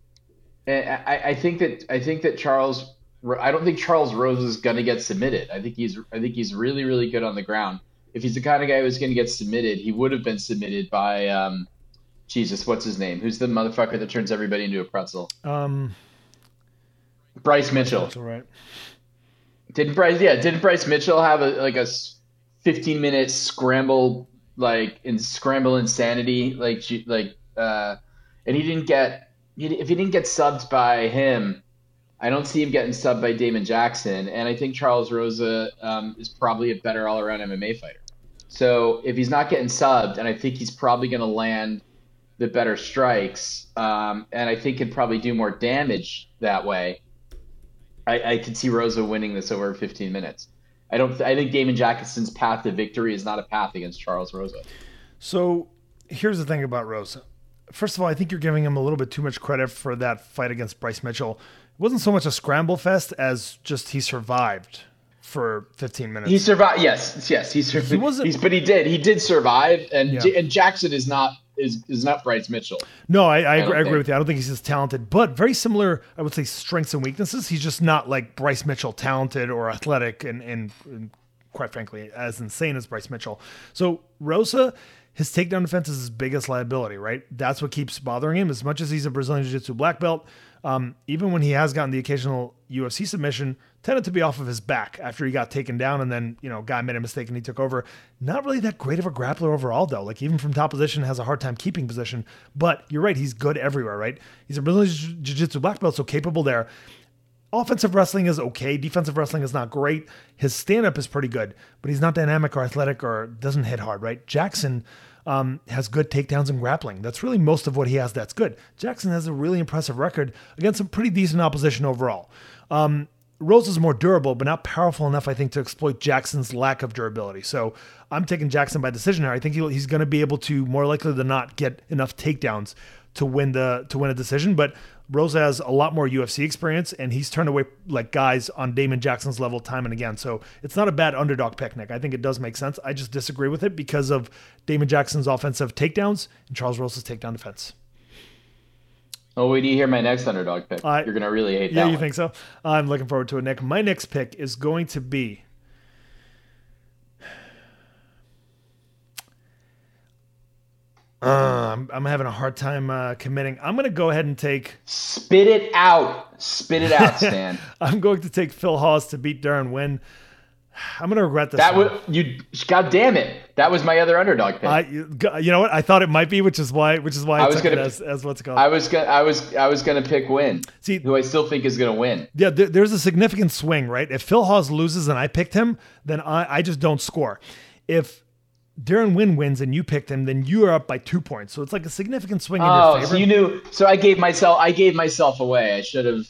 I, I think that I think that Charles. I don't think Charles Rose is gonna get submitted. I think he's I think he's really really good on the ground. If he's the kind of guy who's gonna get submitted, he would have been submitted by um, Jesus, what's his name? Who's the motherfucker that turns everybody into a pretzel? Um, Bryce Mitchell. That's all right. Didn't Bryce? Yeah, didn't Bryce Mitchell have a like a 15 minute scramble like in scramble insanity like like uh, and he didn't get if he didn't get subbed by him, I don't see him getting subbed by Damon Jackson, and I think Charles Rosa um, is probably a better all around MMA fighter. So if he's not getting subbed, and I think he's probably going to land the better strikes, um, and I think could probably do more damage that way. I, I could see Rosa winning this over 15 minutes. I don't. I think Damon Jackson's path to victory is not a path against Charles Rosa. So here's the thing about Rosa. First of all, I think you're giving him a little bit too much credit for that fight against Bryce Mitchell. It wasn't so much a scramble fest as just he survived for 15 minutes. He survived. Yes, yes, he survived. He wasn't, he's, but he did. He did survive, and yeah. and Jackson is not is is not Bryce Mitchell. No, I, I, I agree, agree, with you. I don't think he's as talented, but very similar. I would say strengths and weaknesses. He's just not like Bryce Mitchell, talented or athletic, and and, and quite frankly, as insane as Bryce Mitchell. So Rosa. His takedown defense is his biggest liability, right? That's what keeps bothering him. As much as he's a Brazilian Jiu Jitsu black belt, um, even when he has gotten the occasional UFC submission, tended to be off of his back after he got taken down and then, you know, guy made a mistake and he took over. Not really that great of a grappler overall, though. Like, even from top position, has a hard time keeping position. But you're right, he's good everywhere, right? He's a Brazilian Jiu Jitsu black belt, so capable there. Offensive wrestling is okay. Defensive wrestling is not great. His stand up is pretty good, but he's not dynamic or athletic or doesn't hit hard, right? Jackson um, has good takedowns and grappling. That's really most of what he has that's good. Jackson has a really impressive record against some pretty decent opposition overall. Um, Rose is more durable, but not powerful enough, I think, to exploit Jackson's lack of durability. So I'm taking Jackson by decision here. I think he's going to be able to, more likely than not, get enough takedowns to win the to win a decision. But Rose has a lot more UFC experience, and he's turned away like guys on Damon Jackson's level time and again. So it's not a bad underdog picnic. I think it does make sense. I just disagree with it because of Damon Jackson's offensive takedowns and Charles Rose's takedown defense. Oh, wait do you hear my next underdog pick? Uh, You're gonna really hate yeah, that. Yeah, you one. think so? I'm looking forward to it, Nick. My next pick is going to be Uh, I'm, I'm having a hard time uh, committing. I'm going to go ahead and take. Spit it out. Spit it out, Stan. I'm going to take Phil Hawes to beat Deron Winn. I'm going to regret this. that one. was you. God damn it! That was my other underdog pick. I, you know what? I thought it might be, which is why, which is why I, I was gonna- it as, as what's called. I was gonna. I was. I was gonna pick Winn, See, who I still think is gonna win. yeah, there, there's a significant swing, right? If Phil Hawes loses and I picked him, then I, I just don't score. If Deron Winn wins and you picked him, then you are up by two points. So it's like a significant swing in your Oh, favor. so you knew. So I gave myself. I gave myself away. I should have.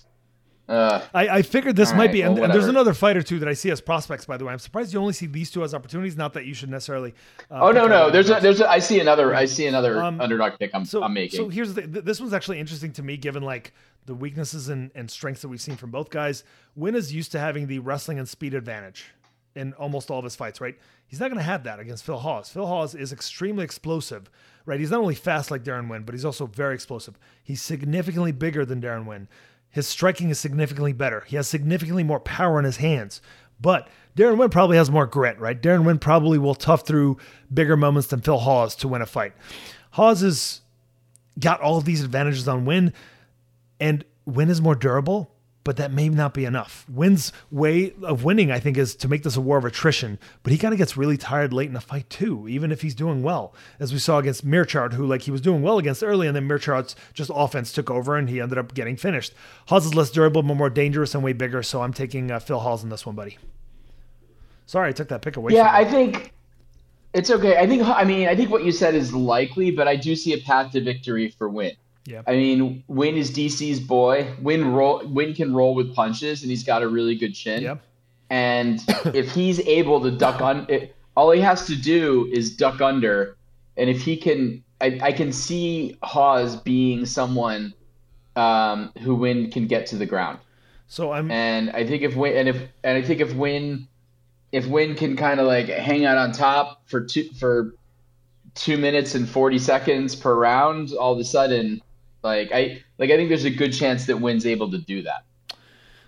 Uh, I, I figured this might right, be, and, well, and there's another fight or two that I see as prospects. By the way, I'm surprised you only see these two as opportunities. Not that you should necessarily. Uh, oh no, no. There's a. There's. A, I see another. I see another Um, underdog pick. I'm. so, I'm making. So here's the th- this one's actually interesting to me, given like the weaknesses and, and strengths that we've seen from both guys. Winn is used to having the wrestling and speed advantage in almost all of his fights, right? He's not going to have that against Phil Hawes. Phil Hawes is extremely explosive, right? He's not only fast like Deron Winn, but he's also very explosive. He's significantly bigger than Deron Winn. His striking is significantly better. He has significantly more power in his hands. But Deron Winn probably has more grit, right? Deron Winn probably will tough through bigger moments than Phil Hawes to win a fight. Hawes has got all of these advantages on Winn, and Winn is more durable, but that may not be enough. Winn's way of winning, I think, is to make this a war of attrition, but he kind of gets really tired late in the fight too, even if he's doing well, as we saw against Meerschaert, who like he was doing well against early, and then Meerschaert's just offense took over and he ended up getting finished. Hawes is less durable, but more dangerous and way bigger, so I'm taking uh, Phil Hawes in this one, buddy. Sorry, I took that pick away. Yeah, I think it's okay. I think I mean I think what you said is likely, but I do see a path to victory for Winn. Yeah. I mean, Winn is DC's boy. Winn roll. Winn can roll with punches, and he's got a really good chin. Yep. And if he's able to duck on, it, all he has to do is duck under, and if he can, I, I can see Hawes being someone um, who Winn can get to the ground. So I'm And I think if Winn and if and I think if Winn if Winn can kind of like hang out on top for two for two minutes and forty seconds per round, all of a sudden, like I like I think there's a good chance that Winn's able to do that,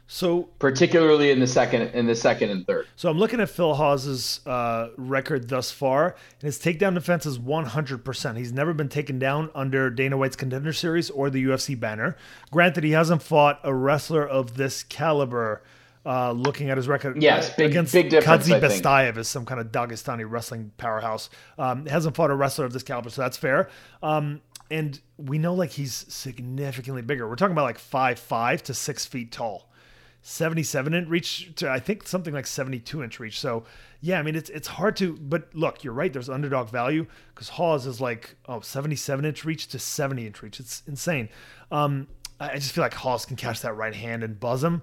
so particularly in the second in the second and third. So I'm looking at Phil Hawes's uh, record thus far, and his takedown defense is 100%. He's never been taken down under Dana White's Contender Series or the UFC banner. Granted, he hasn't fought a wrestler of this caliber. Uh, looking at his record, Yes, big- against big difference, Kadzi Bestayev is some kind of Dagestani wrestling powerhouse. Um, hasn't fought a wrestler of this caliber, so that's fair. Um, and we know like he's significantly bigger. We're talking about like five five to six feet tall. 77 inch reach to I think something like 72 inch reach. So yeah, I mean it's it's hard to but look, you're right, there's underdog value because Hawes is like oh 77 inch reach to 70 inch reach. It's insane. Um I I just feel like Hawes can catch that right hand and buzz him.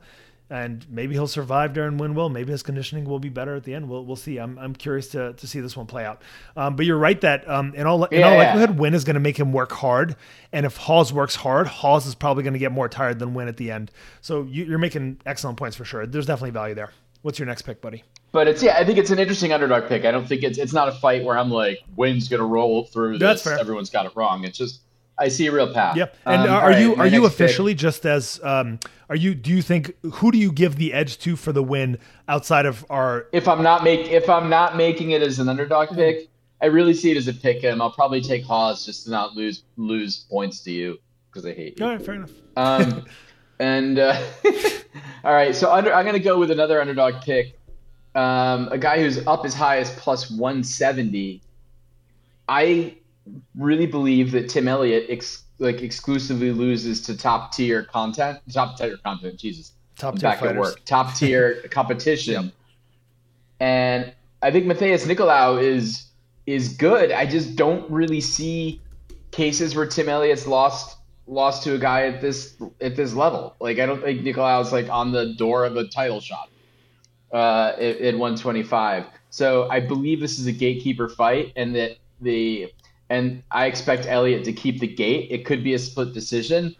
And maybe he'll survive Deron Winn will. Maybe his conditioning will be better at the end. We'll, we'll see. I'm, I'm curious to, to see this one play out. Um, but you're right that um, in all in all Yeah. likelihood, Winn is going to make him work hard. And if Hawes works hard, Hawes is probably going to get more tired than Winn at the end. So you, you're making excellent points for sure. There's definitely value there. What's your next pick, buddy? But it's yeah, I think it's an interesting underdog pick. I don't think it's it's not a fight where I'm like Winn's gonna roll through That's this. fair. Everyone's got it wrong. It's just I see a real path. Yep. And Um, are, right, you are you next pick- officially just as um, are you? Do you think who do you give the edge to for the win outside of our? if I'm not make if I'm not making it as an underdog pick, I really see it as a pick 'em. I'll probably take Hawes just to not lose lose points to you because I hate you. All right, fair enough. Um, and uh, all right, so under, I'm gonna go with another underdog pick, um, a guy who's up as high as plus 170. I really believe that Tim Elliott ex- like exclusively loses to top tier content, top tier content. Jesus, Top tier back at fighters. work. Top tier competition. And I think Matheus Nicolau is is good. I just don't really see cases where Tim Elliott's lost lost to a guy at this at this level. Like I don't think Nicolau's like on the door of a title shot uh, at, at 125. So I believe this is a gatekeeper fight, and that the and I expect Elliott to keep the gate. It could be a split decision.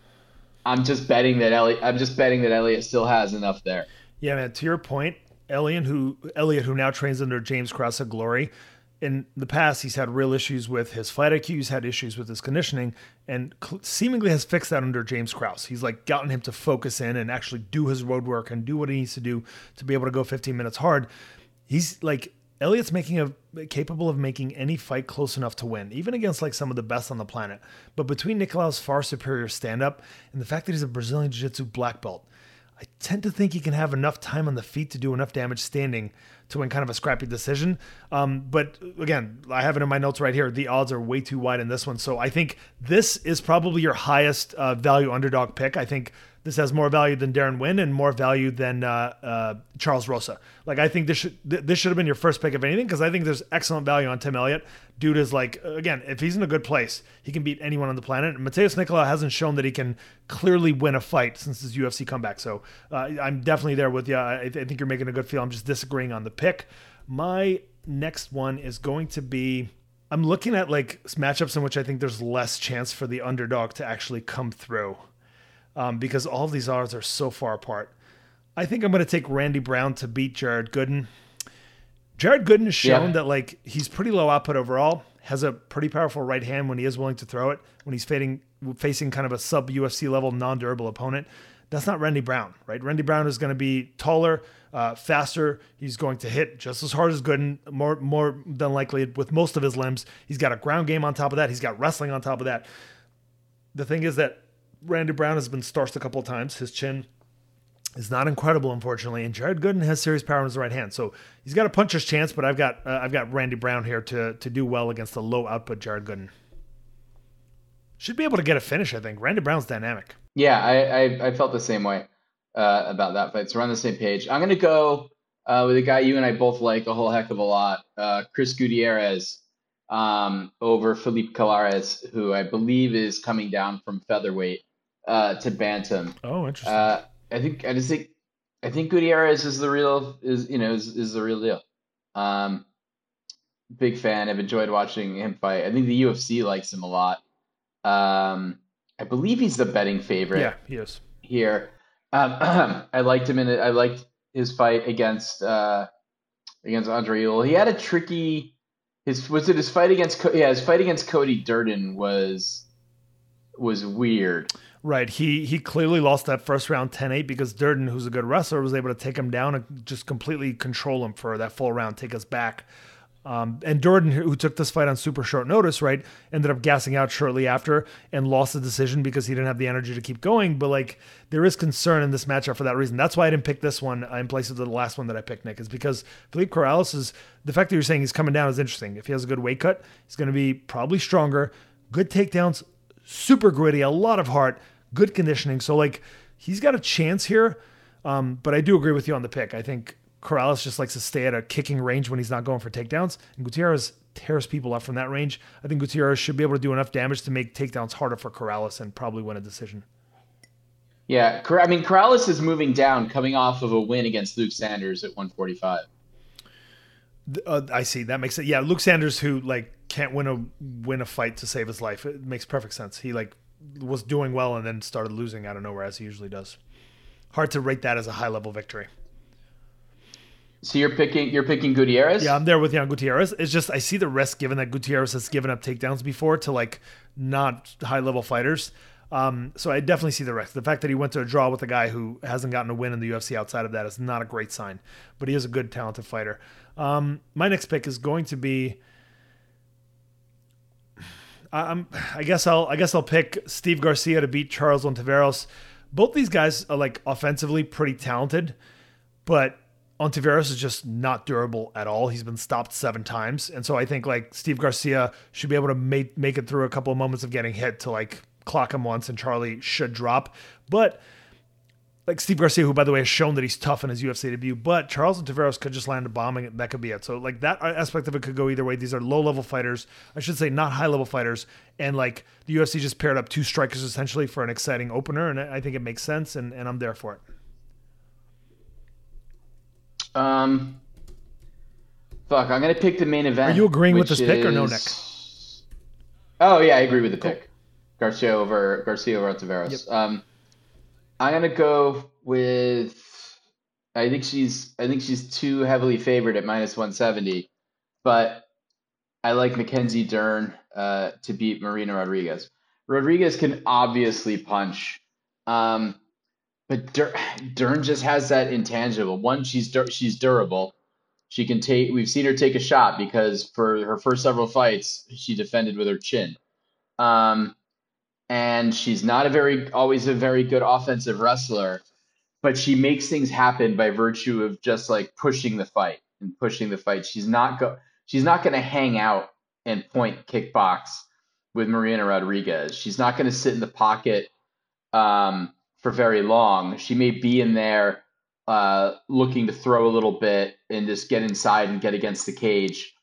I'm just betting that Elliott. I'm just betting that Elliott still has enough there. Yeah, man. To your point, Elliott, who Elliott, who now trains under James Krause of Glory, in the past he's had real issues with his fight IQ. He's had issues with his conditioning, and cl- seemingly has fixed that under James Krause. He's like gotten him to focus in and actually do his road work and do what he needs to do to be able to go 15 minutes hard. He's like Elliott's making a capable of making any fight close enough to win, even against like some of the best on the planet. But between Nicolau's far superior stand up and the fact that he's a Brazilian Jiu Jitsu black belt, I tend to think he can have enough time on the feet to do enough damage standing to win kind of a scrappy decision. Um, but again, I have it in my notes right here. The odds are way too wide in this one. So I think this is probably your highest uh, value underdog pick. I think this has more value than Deron Winn and more value than uh, uh, Charles Rosa. Like I think this should this should have been your first pick of anything because I think there's excellent value on Tim Elliott. Dude is like again, if he's in a good place, he can beat anyone on the planet. And Matheus Nicolau hasn't shown that he can clearly win a fight since his UFC comeback. So uh, I'm definitely there with you. I, I think you're making a good feel. I'm just disagreeing on the pick. My next one is going to be. I'm looking at like matchups in which I think there's less chance for the underdog to actually come through um, because all of these odds are so far apart. I think I'm going to take Randy Brown to beat Jared Gooden. Jared Gooden has shown yeah. that like he's pretty low output overall, has a pretty powerful right hand when he is willing to throw it, when he's facing facing kind of a sub UFC level non durable opponent. That's not Randy Brown, right? Randy Brown is going to be taller, uh, faster. He's going to hit just as hard as Gooden, more more than likely with most of his limbs. He's got a ground game on top of that. He's got wrestling on top of that. The thing is that Randy Brown has been starched a couple of times. His chin is not incredible, unfortunately, and Jared Gooden has serious power in his right hand, so he's got a puncher's chance. But I've got uh, I've got Randy Brown here to to do well against the low output Jared Gooden. Should be able to get a finish, I think. Randy Brown's dynamic. Yeah, I I, I felt the same way uh, about that fight. So we're on the same page. I'm gonna go uh, with a guy you and I both like a whole heck of a lot, uh, Chris Gutierrez um, over Felipe Colares, who I believe is coming down from featherweight uh, to bantam. Oh, interesting. Uh, I think I just think I think Gutierrez is the real is you know is, is the real deal. Um, big fan. I've enjoyed watching him fight. I think the UFC likes him a lot. Um, I believe he's the betting favorite. Yeah, he is here. Um, I liked him in it. I liked his fight against uh, against Andre Ewell. He had a tricky his was it his fight against yeah his fight against Cody Durden was was weird. Right. He he clearly lost that first round 10-8 because Durden, who's a good wrestler, was able to take him down and just completely control him for that full round, take us back. Um, and Durden, who took this fight on super short notice, right, ended up gassing out shortly after and lost the decision because he didn't have the energy to keep going. But like, there is concern in this matchup for that reason. That's why I didn't pick this one in place of the last one that I picked, Nick, is because Felipe Colares is the fact that you're saying he's coming down is interesting. If he has a good weight cut, he's going to be probably stronger, good takedowns, super gritty, a lot of heart, good conditioning. So like, he's got a chance here. Um, but I do agree with you on the pick. I think Colares just likes to stay at a kicking range when he's not going for takedowns. And Gutierrez tears people up from that range. I think Gutierrez should be able to do enough damage to make takedowns harder for Colares and probably win a decision. Yeah, I mean Colares is moving down, coming off of a win against Luke Sanders at 145. Uh, I see. That makes it. Yeah, Luke Sanders, who like can't win a win a fight to save his life. It makes perfect sense. He like was doing well and then started losing out of nowhere as he usually does. Hard to rate that as a high level victory. So you're picking you're picking Gutierrez? Yeah, I'm there with you on Gutierrez. It's just I see the risk given that Gutierrez has given up takedowns before to like not high level fighters. Um, so I definitely see the risk. The fact that he went to a draw with a guy who hasn't gotten a win in the UFC outside of that is not a great sign. But he is a good, talented fighter. Um, my next pick is going to be. I'm, I guess I'll I guess I'll pick Steve Garcia to beat Charles Ontiveros. Both these guys are like offensively pretty talented, but Ontiveros is just not durable at all. He's been stopped seven times, and so I think like Steve Garcia should be able to make make it through a couple of moments of getting hit to like clock him once, and Charlie should drop. But like Steve Garcia, who by the way has shown that he's tough in his UFC debut, but Charles Ontiveros could just land a bombing. and that could be it. So like that aspect of it could go either way. These are low level fighters, I should say, not high level fighters, and like the UFC just paired up two strikers essentially for an exciting opener, and I think it makes sense, and, and I'm there for it. Um, fuck, I'm gonna pick the main event. Are you agreeing with this is... pick or no, Nick? Oh yeah, I agree with the cool. pick. Garcia over Garcia over Tavares. Yep. Um, I'm gonna go with. I think she's. I think she's too heavily favored at minus 170, but I like Mackenzie Dern uh, to beat Marina Rodriguez. Rodriguez can obviously punch. Um, but Dur- Dern just has that intangible. One, she's dur- she's durable. She can take. We've seen her take a shot because for her first several fights, she defended with her chin. Um, and she's not a very always a very good offensive wrestler, but she makes things happen by virtue of just like pushing the fight and pushing the fight. She's not go. She's not going to hang out and point kickbox with Marina Rodriguez. She's not going to sit in the pocket um, for very long. She may be in there uh, looking to throw a little bit and just get inside and get against the cage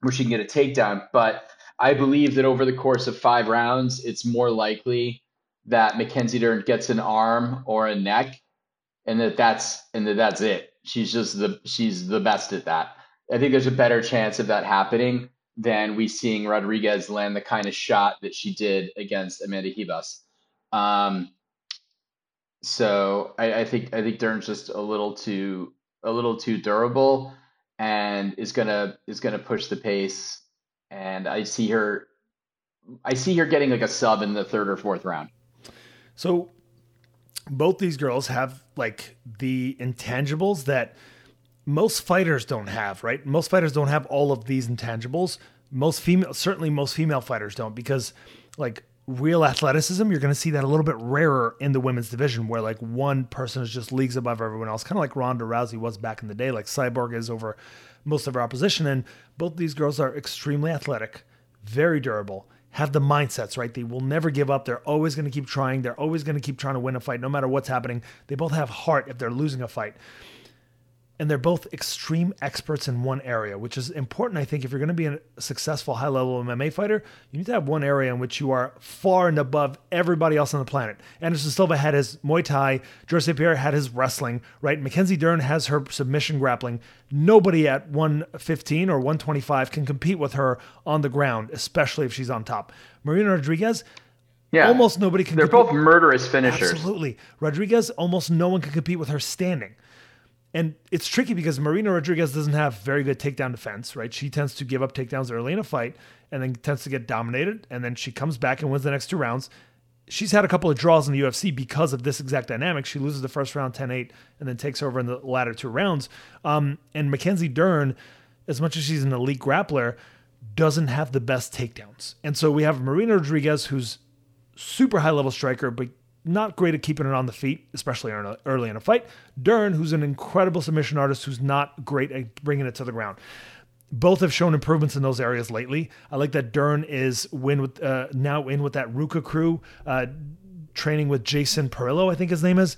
where she can get a takedown. But I believe that over the course of five rounds, it's more likely that Mackenzie Dern gets an arm or a neck, and that that's and that that's it. She's just the she's the best at that. I think there's a better chance of that happening than we seeing Rodriguez land the kind of shot that she did against Amanda Ribas. Um, so I, I think I think Dern's just a little too a little too durable and is gonna is gonna push the pace. And I see her I see her getting like a sub in the third or fourth round. So both these girls have like the intangibles that most fighters don't have, right? Most fighters don't have all of these intangibles. Most female, certainly most female fighters don't, because like real athleticism, you're going to see that a little bit rarer in the women's division, where like one person is just leagues above everyone else, kind of like Ronda Rousey was back in the day, like Cyborg is over most of our opposition. And both these girls are extremely athletic, very durable, have the mindsets, right? They will never give up. They're always going to keep trying. They're always going to keep trying to win a fight, no matter what's happening. They both have heart if they're losing a fight and they're both extreme experts in one area, which is important. I think if you're going to be a successful high level MMA fighter, you need to have one area in which you are far and above everybody else on the planet. Anderson Silva had his Muay Thai, St. Pierre had his wrestling, right? Mackenzie Dern has her submission grappling. Nobody at 115 or 125 can compete with her on the ground, especially if she's on top. Marina Rodriguez, yeah. Almost nobody can. They're compete. both murderous finishers. Absolutely. Rodriguez, almost no one can compete with her standing. And it's tricky because Marina Rodriguez doesn't have very good takedown defense, right? She tends to give up takedowns early in a fight and then tends to get dominated. And then she comes back and wins the next two rounds. She's had a couple of draws in the UFC because of this exact dynamic. She loses the first round 10 8 and then takes over in the latter two rounds. Um, and Mackenzie Dern, as much as she's an elite grappler, doesn't have the best takedowns. And so we have Marina Rodriguez, who's super high level striker, but not great at keeping it on the feet, especially early in a fight. Dern, who's an incredible submission artist, who's not great at bringing it to the ground. Both have shown improvements in those areas lately. I like that Dern is win with uh, now in with that RVCA crew, uh, training with Jason Parillo, I think his name is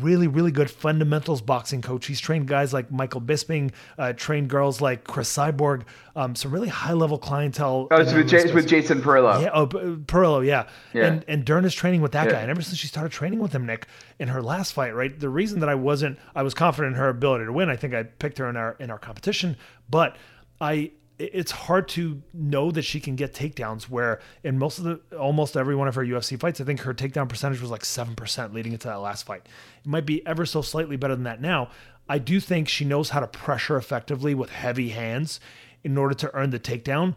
really, really good fundamentals boxing coach. He's trained guys like Michael Bisping, uh, trained girls like Cris Cyborg, um, some really high level clientele. Oh, it's with, J- with Jason Parillo. Yeah, oh, Parillo, yeah. yeah. And and Dern is training with that yeah. guy. And ever since she started training with him, Nick, in her last fight, right? The reason that I wasn't, I was confident in her ability to win. I think I picked her in our in our competition, but I it's hard to know that she can get takedowns where in most of the almost every one of her UFC fights, I think her takedown percentage was like 7% leading into that last fight. It might be ever so slightly better than that now. I do think she knows how to pressure effectively with heavy hands in order to earn the takedown.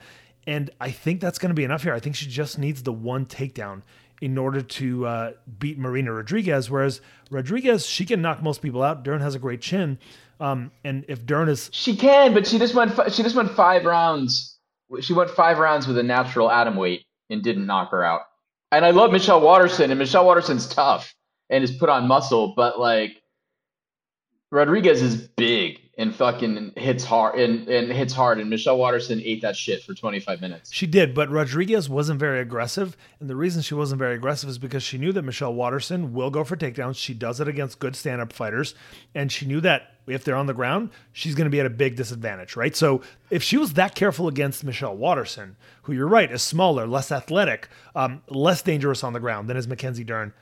And I think that's going to be enough here. I think she just needs the one takedown in order to uh, beat Marina Rodriguez. Whereas Rodriguez, she can knock most people out. Dern has a great chin. Um, and if Dern is, she can, but she just went. She just went five rounds. She went five rounds with a natural atom weight and didn't knock her out. And I love Michelle Waterson, and Michelle Waterson's tough and is put on muscle, but like Rodriguez is big and fucking hits hard and, and hits hard and Michelle Waterson ate that shit for 25 minutes. She did, but Rodriguez wasn't very aggressive. And the reason she wasn't very aggressive is because she knew that Michelle Waterson will go for takedowns. She does it against good stand-up fighters. And she knew that if they're on the ground, she's going to be at a big disadvantage, right? So if she was that careful against Michelle Waterson, who you're right is smaller, less athletic, um, less dangerous on the ground than is Mackenzie Dern,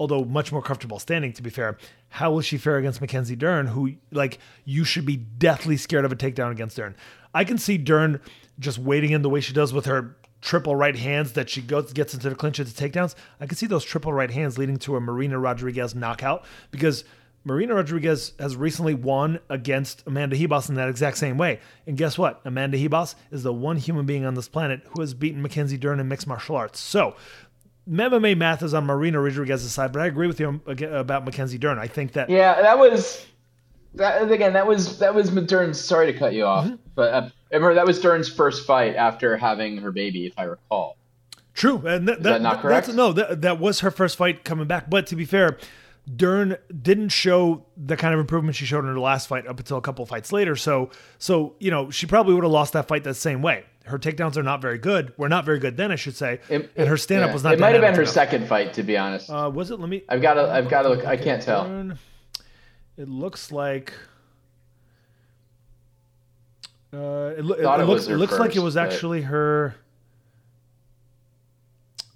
although much more comfortable standing, to be fair. How will she fare against Mackenzie Dern, who, like, you should be deathly scared of a takedown against Dern? I can see Dern just waiting in the way she does with her triple right hands that she goes gets into the clinch into takedowns. I can see those triple right hands leading to a Marina Rodriguez knockout because Marina Rodriguez has recently won against Amanda Ribas in that exact same way. And guess what? Amanda Ribas is the one human being on this planet who has beaten Mackenzie Dern in mixed martial arts. So MMA math is on Marina Rodriguez's side, but I agree with you about Mackenzie Dern. I think that yeah, that was that again, that was that was Dern's. Sorry to cut you off, Mm-hmm. but uh, remember that was Dern's first fight after having her baby, if I recall. True, and that, that not correct? That's, no, that, that was her first fight coming back. But to be fair, Dern didn't show the kind of improvement she showed in her last fight up until a couple of fights later. So, so you know, she probably would have lost that fight the same way. Her takedowns are not very good. Were not very good then, I should say. It- and her stand up yeah. was not. It might have been her enough. second fight, to be honest. Uh, was it? Let me. I've got to. I've got to look. I can't tell. It looks like. Uh, it, lo- it, it looks, it looks like it first, was actually her.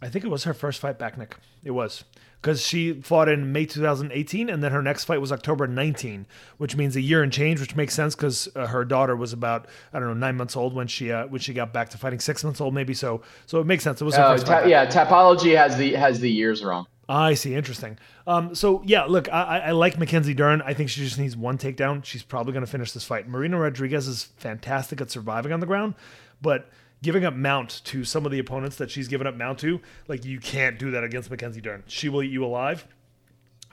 I think it was her first fight back, Nick. It was because she fought in May 2018, and then her next fight was October 19, which means a year and change, which makes sense because uh, her daughter was about I don't know nine months old when she uh, when she got back to fighting, six months old maybe. So so it makes sense. It was her Uh, first ta- fight. yeah, Tapology has the has the years wrong. I see. Interesting. Um, so yeah, look, I, I I like Mackenzie Dern. I think she just needs one takedown. She's probably going to finish this fight. Marina Rodriguez is fantastic at surviving on the ground, but giving up mount to some of the opponents that she's given up mount to, like you can't do that against Mackenzie Dern. She will eat you alive.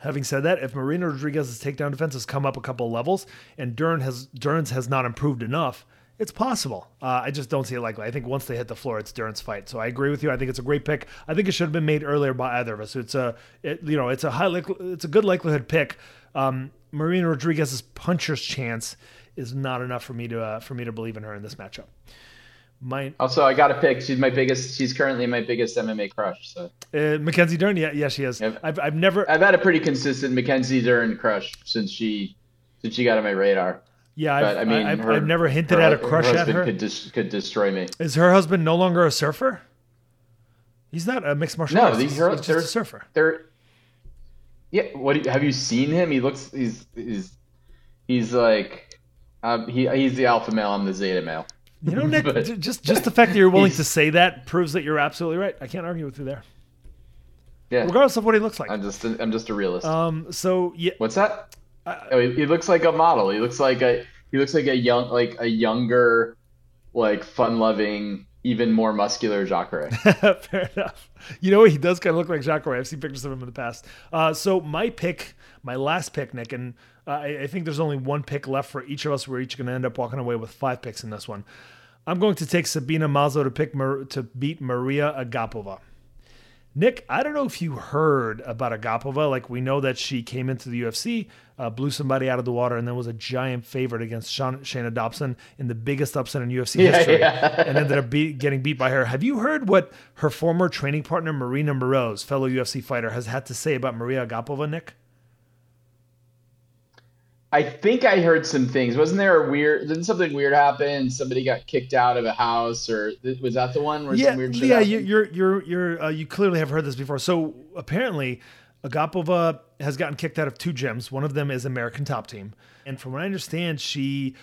Having said that, if Marina Rodriguez's takedown defense has come up a couple levels and Dern has Dern's has not improved enough, it's possible. Uh, I just don't see it likely. I think once they hit the floor, it's Dern's fight. So I agree with you. I think it's a great pick. I think it should have been made earlier by either of us. It's a, it, you know, it's a high, likely, it's a good likelihood pick. Um, Marina Rodriguez's puncher's chance is not enough for me to uh, for me to believe in her in this matchup. My Also, I got to pick. She's my biggest. She's currently my biggest MMA crush. So uh, Mackenzie Dern, yeah, yeah, she is. Yep. I've, I've never, I've had a pretty consistent Mackenzie Dern crush since she since she got on my radar. yeah, But I've, I mean, I've, her- I've never hinted her at a crush her at her. Could dis- could destroy me. Is her husband no longer a surfer? He's not a mixed martial No, artist. these He's, he's just a surfer. They're yeah. What you, have you seen him? He looks. He's he's he's like. Um, he he's the alpha male. I'm the zeta male. You know, Nick, But- just just the fact that you're willing to say that proves that you're absolutely right. I can't argue with you there, Yeah. regardless of what he looks like. I'm just a, I'm just a realist. Um, so yeah, What's that? oh, he, he looks like a model. He looks like a he looks like a young like a younger, like fun loving, even more muscular Jacare. fair enough. You know, he does kind of look like Jacare. I've seen pictures of him in the past. Uh, so my pick, my last pick, Nick, and uh, I, I think there's only one pick left for each of us. We're each going to end up walking away with five picks in this one. I'm going to take Sabina Mazo to pick Mar- to beat Maria Agapova. Nick, I don't know if you heard about Agapova. Like we know that she came into the UFC, uh, blew somebody out of the water, and then was a giant favorite against Shan- Shayna Dobson in the biggest upset in UFC Yeah, history, yeah. and ended up be- getting beat by her. Have you heard what her former training partner Marina Moroz, fellow UFC fighter, has had to say about Maria Agapova? Nick, I think I heard some things. Wasn't there a weird? Didn't something weird happen? Somebody got kicked out of a house, or was that the one where yeah, some weird yeah, you, you're you're you're uh, you clearly have heard this before. So apparently, Agapova has gotten kicked out of two gyms. One of them is American Top Team, and from what I understand, she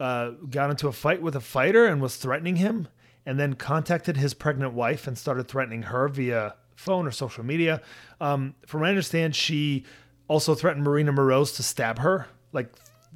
uh, got into a fight with a fighter and was threatening him, and then contacted his pregnant wife and started threatening her via phone or social media. Um, from what I understand, she also threatened Marina Moroz to stab her, like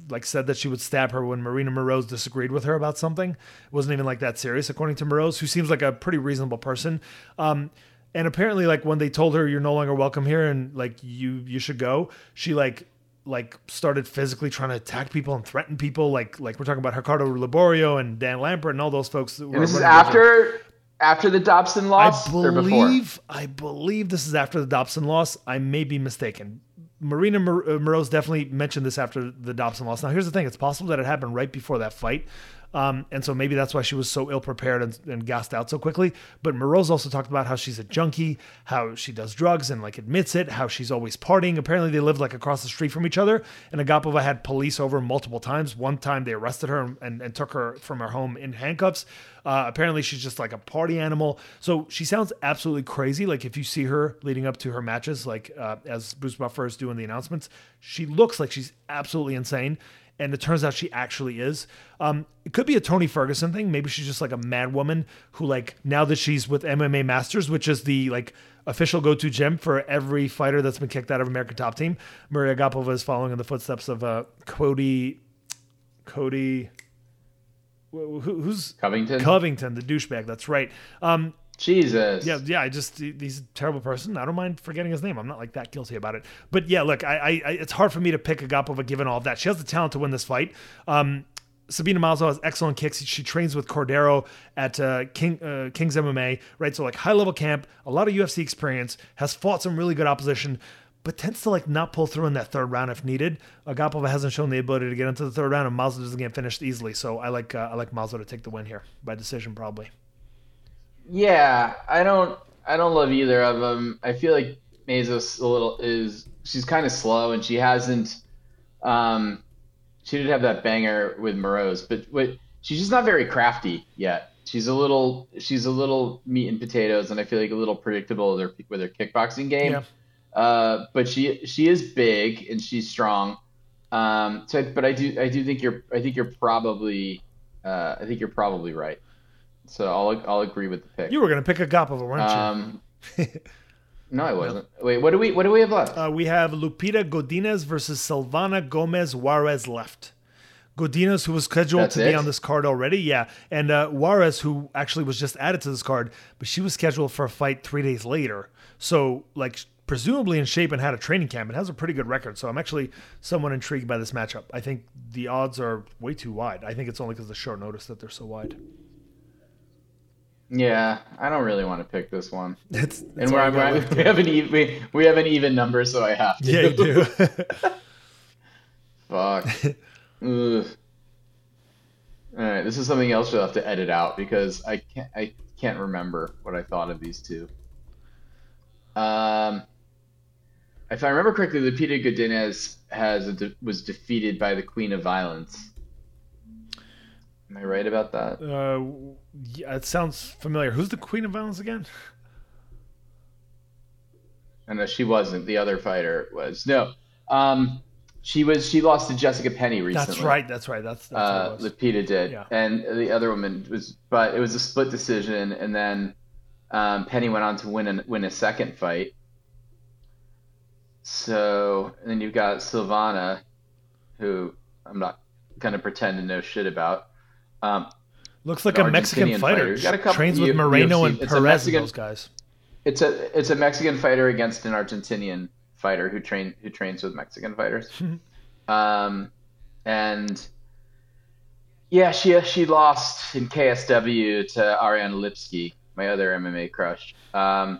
like said that she would stab her when Marina Moroz disagreed with her about something. It wasn't even like that serious, according to Moroz, who seems like a pretty reasonable person. Um, and apparently, like when they told her you're no longer welcome here and like you you should go, she like like started physically trying to attack people and threaten people. Like like we're talking about Ricardo Liborio and Dan Lambert and all those folks. That were And this is running the gym. after after the Dobson I loss or before? believe I believe this is after the Dobson loss. I may be mistaken. Marina Mor- uh, Moroz definitely mentioned this after the Dobson loss. Now, here's the thing: it's possible that it happened right before that fight, um, and so maybe that's why she was so ill prepared and, and gassed out so quickly. But Moroz also talked about how she's a junkie, how she does drugs and like admits it, how she's always partying. Apparently, they lived like across the street from each other, and Agapova had police over multiple times. One time, they arrested her and, and, and took her from her home in handcuffs. Uh, apparently, she's just like a party animal. So she sounds absolutely crazy. Like if you see her leading up to her matches, like uh, as Bruce Buffer is doing the announcements, she looks like she's absolutely insane. And it turns out she actually is. Um, it could be a Tony Ferguson thing. Maybe she's just like a mad woman who, like, now that she's with MMA Masters, which is the like official go-to gym for every fighter that's been kicked out of American Top Team, Maria Agapova is following in the footsteps of uh, Cody. Cody. who- Who's Covington. Covington, the douchebag. That's right. Um, Jesus. Yeah, yeah. I just he's a terrible person. I don't mind forgetting his name. I'm not like that guilty about it. But yeah, look, I, I, it's hard for me to pick Agapova given all of that. She has the talent to win this fight. Um, Sabina Mazo has excellent kicks. She trains with Cordeiro at uh, King uh, King's MMA, right? So like high level camp, a lot of UFC experience, has fought some really good opposition, but tends to like not pull through in that third round if needed. Agapova hasn't shown the ability to get into the third round, and Mazo doesn't get finished easily. So I like uh, I like Mazo to take the win here by decision probably. Yeah, I don't I don't love either of them. I feel like Mazos a little is she's kind of slow and she hasn't um she did have that banger with Moroz, but what she's just not very crafty yet. She's a little she's a little meat and potatoes, and I feel like a little predictable with her with her kickboxing game. Yeah. Uh, but she she is big and she's strong. Um, so, but I do I do think you're I think you're probably uh, I think you're probably right. So I'll I'll agree with the pick. You were gonna pick a Agapova, weren't you? Um, no, I wasn't. Wait, what do we what do we have left? Uh, we have Lupita Godinez versus Silvana Gomez Juarez left. Godinez, who was scheduled That's to be on this card already, yeah, and uh, Juarez, who actually was just added to this card, but she was scheduled for a fight three days later. So, like, presumably in shape and had a training camp and has a pretty good record. So, I'm actually somewhat intrigued by this matchup. I think the odds are way too wide. I think it's only because the short notice that they're so wide. Yeah, I don't really want to pick this one. It's, And it's we're, we're, we have an even we, we have an even number, so I have to. yeah, you do. Fuck. Ugh. All right, this is something else you'll have to edit out because I can't I can't remember what I thought of these two. Um, if I remember correctly, Lupita Godinez has a de- was defeated by the Queen of Violence. Am I right about that? Uh, yeah, it sounds familiar. Who's the Queen of Violence again? And no, she wasn't. The other fighter was no. Um, she was. She lost to Jessica Penne recently. That's right. That's right. That's, that's uh, what it was. Lupita did, Yeah. and the other woman was, but it was a split decision, and then um, Penne went on to win a, win a second fight. So and then you've got Silvana, who I'm not gonna pretend to know shit about. Um, Looks like a Mexican fighter. fighter. Got a Trains with Moreno UFC. and It's Perez Mexican- and those guys. it's a it's a Mexican fighter against an Argentinian fighter who train who trains with Mexican fighters. um, and yeah, she she lost in KSW to Ariane Lipski, my other MMA crush. Um,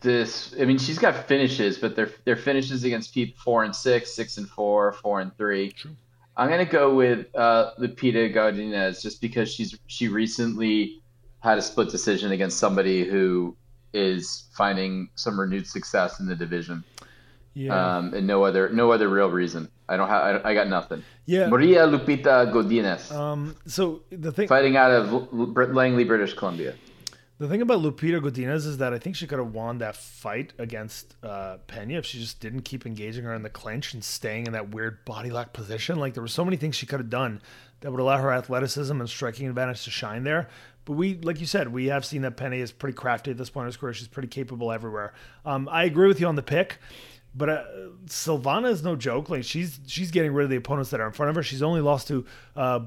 this, I mean, she's got finishes, but they're they're finishes against people four and six, six and four, four and three. True. I'm gonna go with uh, Lupita Godinez just because she's she recently had a split decision against somebody who is finding some renewed success in the division, Yeah. um, and no other no other real reason. I don't have I, I got nothing. yeah. Maria Lupita Godinez, Um, so the thing fighting out of Langley, British Columbia. The thing about Lupita Godinez is that I think she could have won that fight against uh, Pena if she just didn't keep engaging her in the clinch and staying in that weird body lock position. Like there were so many things she could have done that would allow her athleticism and striking advantage to shine there. But we, like you said, we have seen that Penne is pretty crafty at this point in her career. She's pretty capable everywhere. Um, I agree with you on the pick. But uh, Silvana is no joke. Like she's she's getting rid of the opponents that are in front of her. She's only lost to uh,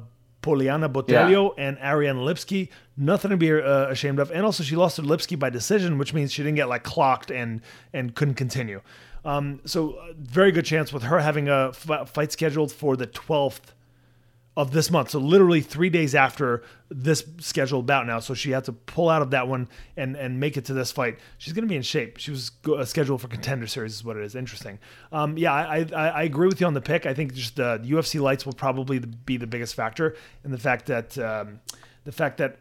Poliana Botelho and Ariane Lipski. Nothing to be uh, ashamed of. And also, she lost to Lipski by decision, which means she didn't get like clocked and and couldn't continue. Um, so, uh, very good chance with her having a f- fight scheduled for the 12th of this month. So literally three days after this scheduled bout now. So she had to pull out of that one and and make it to this fight. She's going to be in shape. She was go- uh, scheduled for contender series, is what it is. Interesting. Um, yeah, I, I I agree with you on the pick. I think just the UFC lights will probably be the biggest factor, and the fact that. Um, the fact that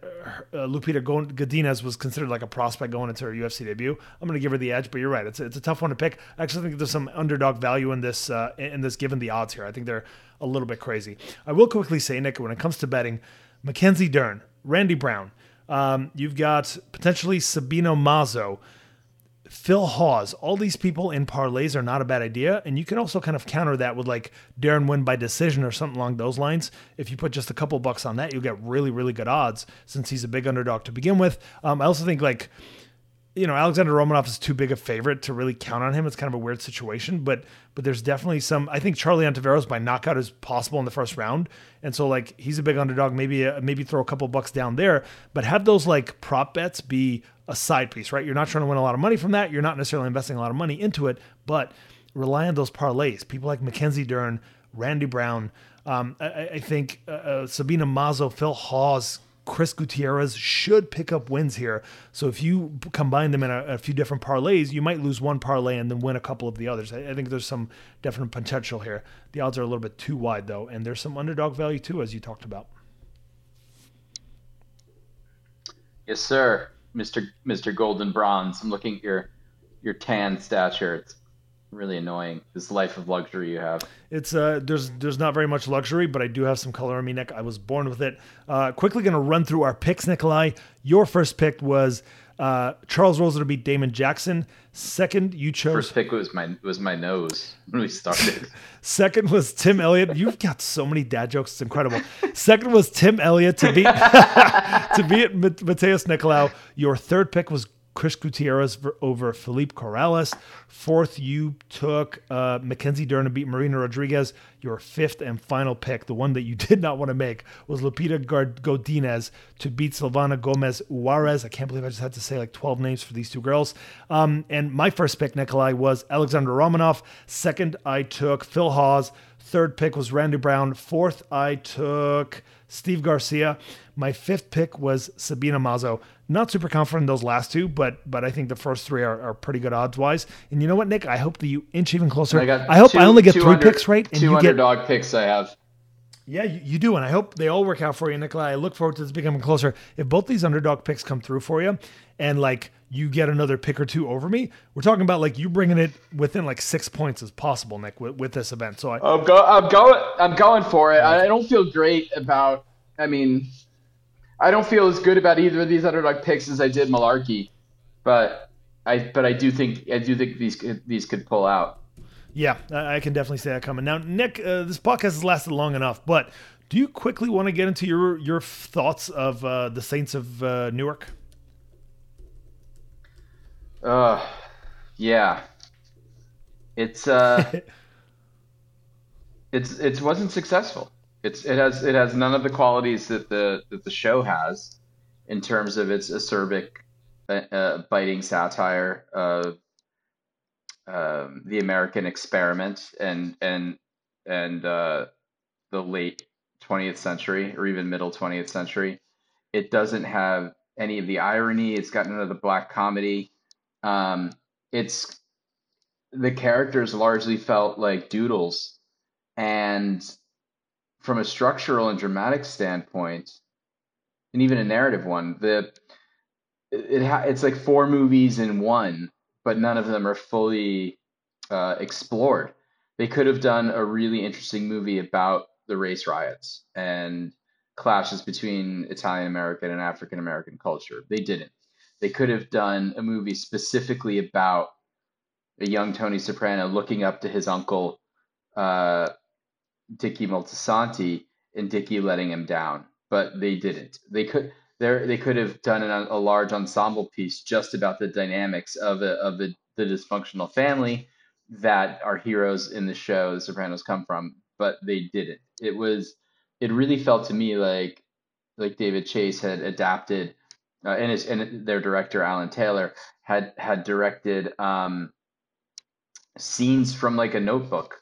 uh, Lupita Gon- Godinez was considered like a prospect going into her UFC debut, I'm going to give her the edge. But you're right; it's a, it's a tough one to pick. I actually think there's some underdog value in this uh, in this given the odds here. I think they're a little bit crazy. I will quickly say, Nick, when it comes to betting, Mackenzie Dern, Randy Brown, um, you've got potentially Sabina Mazo. Phil Hawes, all these people in parlays are not a bad idea. And you can also kind of counter that with like Deron Winn by decision or something along those lines. If you put just a couple bucks on that, you'll get really, really good odds since he's a big underdog to begin with. Um, I also think like you know, Alexander Romanov is too big a favorite to really count on him. It's kind of a weird situation, but but there's definitely some. I think Charlie Ontiveros by knockout is possible in the first round, and so like he's a big underdog. Maybe uh, maybe throw a couple bucks down there, but have those like prop bets be a side piece, right? You're not trying to win a lot of money from that. You're not necessarily investing a lot of money into it, but rely on those parlays. People like Mackenzie Dern, Randy Brown. Um, I, I, think uh, uh, Sabina Mazo, Phil Hawes, Chris Gutierrez should pick up wins here. So if you combine them in a, a, few different parlays, you might lose one parlay and then win a couple of the others. I, I, think there's some definite potential here. The odds are a little bit too wide though, and there's some underdog value too, as you talked about. Yes, sir, Mister Mister Golden Bronze. I'm looking at your your tan stature. It's really annoying. This life of luxury you have. It's uh, there's there's not very much luxury, but I do have some color on me, Nick. I was born with it. Uh, quickly going to run through our picks, Nikolai. Your first pick was uh, Charles Rosa to beat Damon Jackson. Second, you chose. First pick was my was my nose when we started. Second was Tim Elliott. You've got so many dad jokes. It's incredible. Second was Tim Elliott to beat to beat Matheus Nicolau. Your third pick was Chris Gutierrez over Felipe Colares. Fourth, you took uh, Mackenzie Dern to beat Marina Rodriguez. Your fifth and final pick, the one that you did not want to make, was Lupita Godinez to beat Silvana Gomez Juarez. I can't believe I just had to say like 12 names for these two girls. Um, and my first pick, Nikolai, was Alexander Romanov. Second, I took Phil Hawes. Third pick was Randy Brown. Fourth, I took Steve Garcia. My fifth pick was Sabina Mazo. Not super confident in those last two, but but I think the first three are, are pretty good odds wise. And you know what, Nick? I hope that you inch even closer. I, I hope two, I only get three picks right. And two underdog get, picks I have. Yeah, you, you, do, and I hope they all work out for you, Nikolai. I look forward to this becoming closer. If both these underdog picks come through for you, and like you get another pick or two over me, we're talking about like you bringing it within like six points as possible, Nick, with, with this event. So I, I'm, go, I'm going, I'm going for it. I don't feel great about. I mean, I don't feel as good about either of these underdog picks as I did Mullarkey, but I but I do think I do think these these could pull out. Yeah, I can definitely see that coming. Now, Nick, uh, this podcast has lasted long enough, but do you quickly want to get into your your thoughts of uh, the Saints of uh, Newark? Uh, yeah, it's uh, it's it wasn't successful. It's it has it has none of the qualities that the that the show has in terms of its acerbic, uh, uh, biting satire of um, the American experiment and and and uh, the late 20th century or even middle 20th century. It doesn't have any of the irony. It's got none of the black comedy. Um, it's the characters largely felt like doodles, and from a structural and dramatic standpoint, and even a narrative one, the it, ha- it's like four movies in one, but none of them are fully uh, explored. They could have done a really interesting movie about the race riots and clashes between Italian American and African American culture. They didn't. They could have done a movie specifically about a young Tony Soprano looking up to his uncle uh, Dickie Moltisanti and Dickie letting him down, but they didn't. They could there they could have done an, a large ensemble piece just about the dynamics of a, of the, the dysfunctional family that our heroes in the show The Sopranos come from, but they didn't. It was it really felt to me like like David Chase had adapted uh, and his and their director Alan Taylor had had directed um, scenes from like a notebook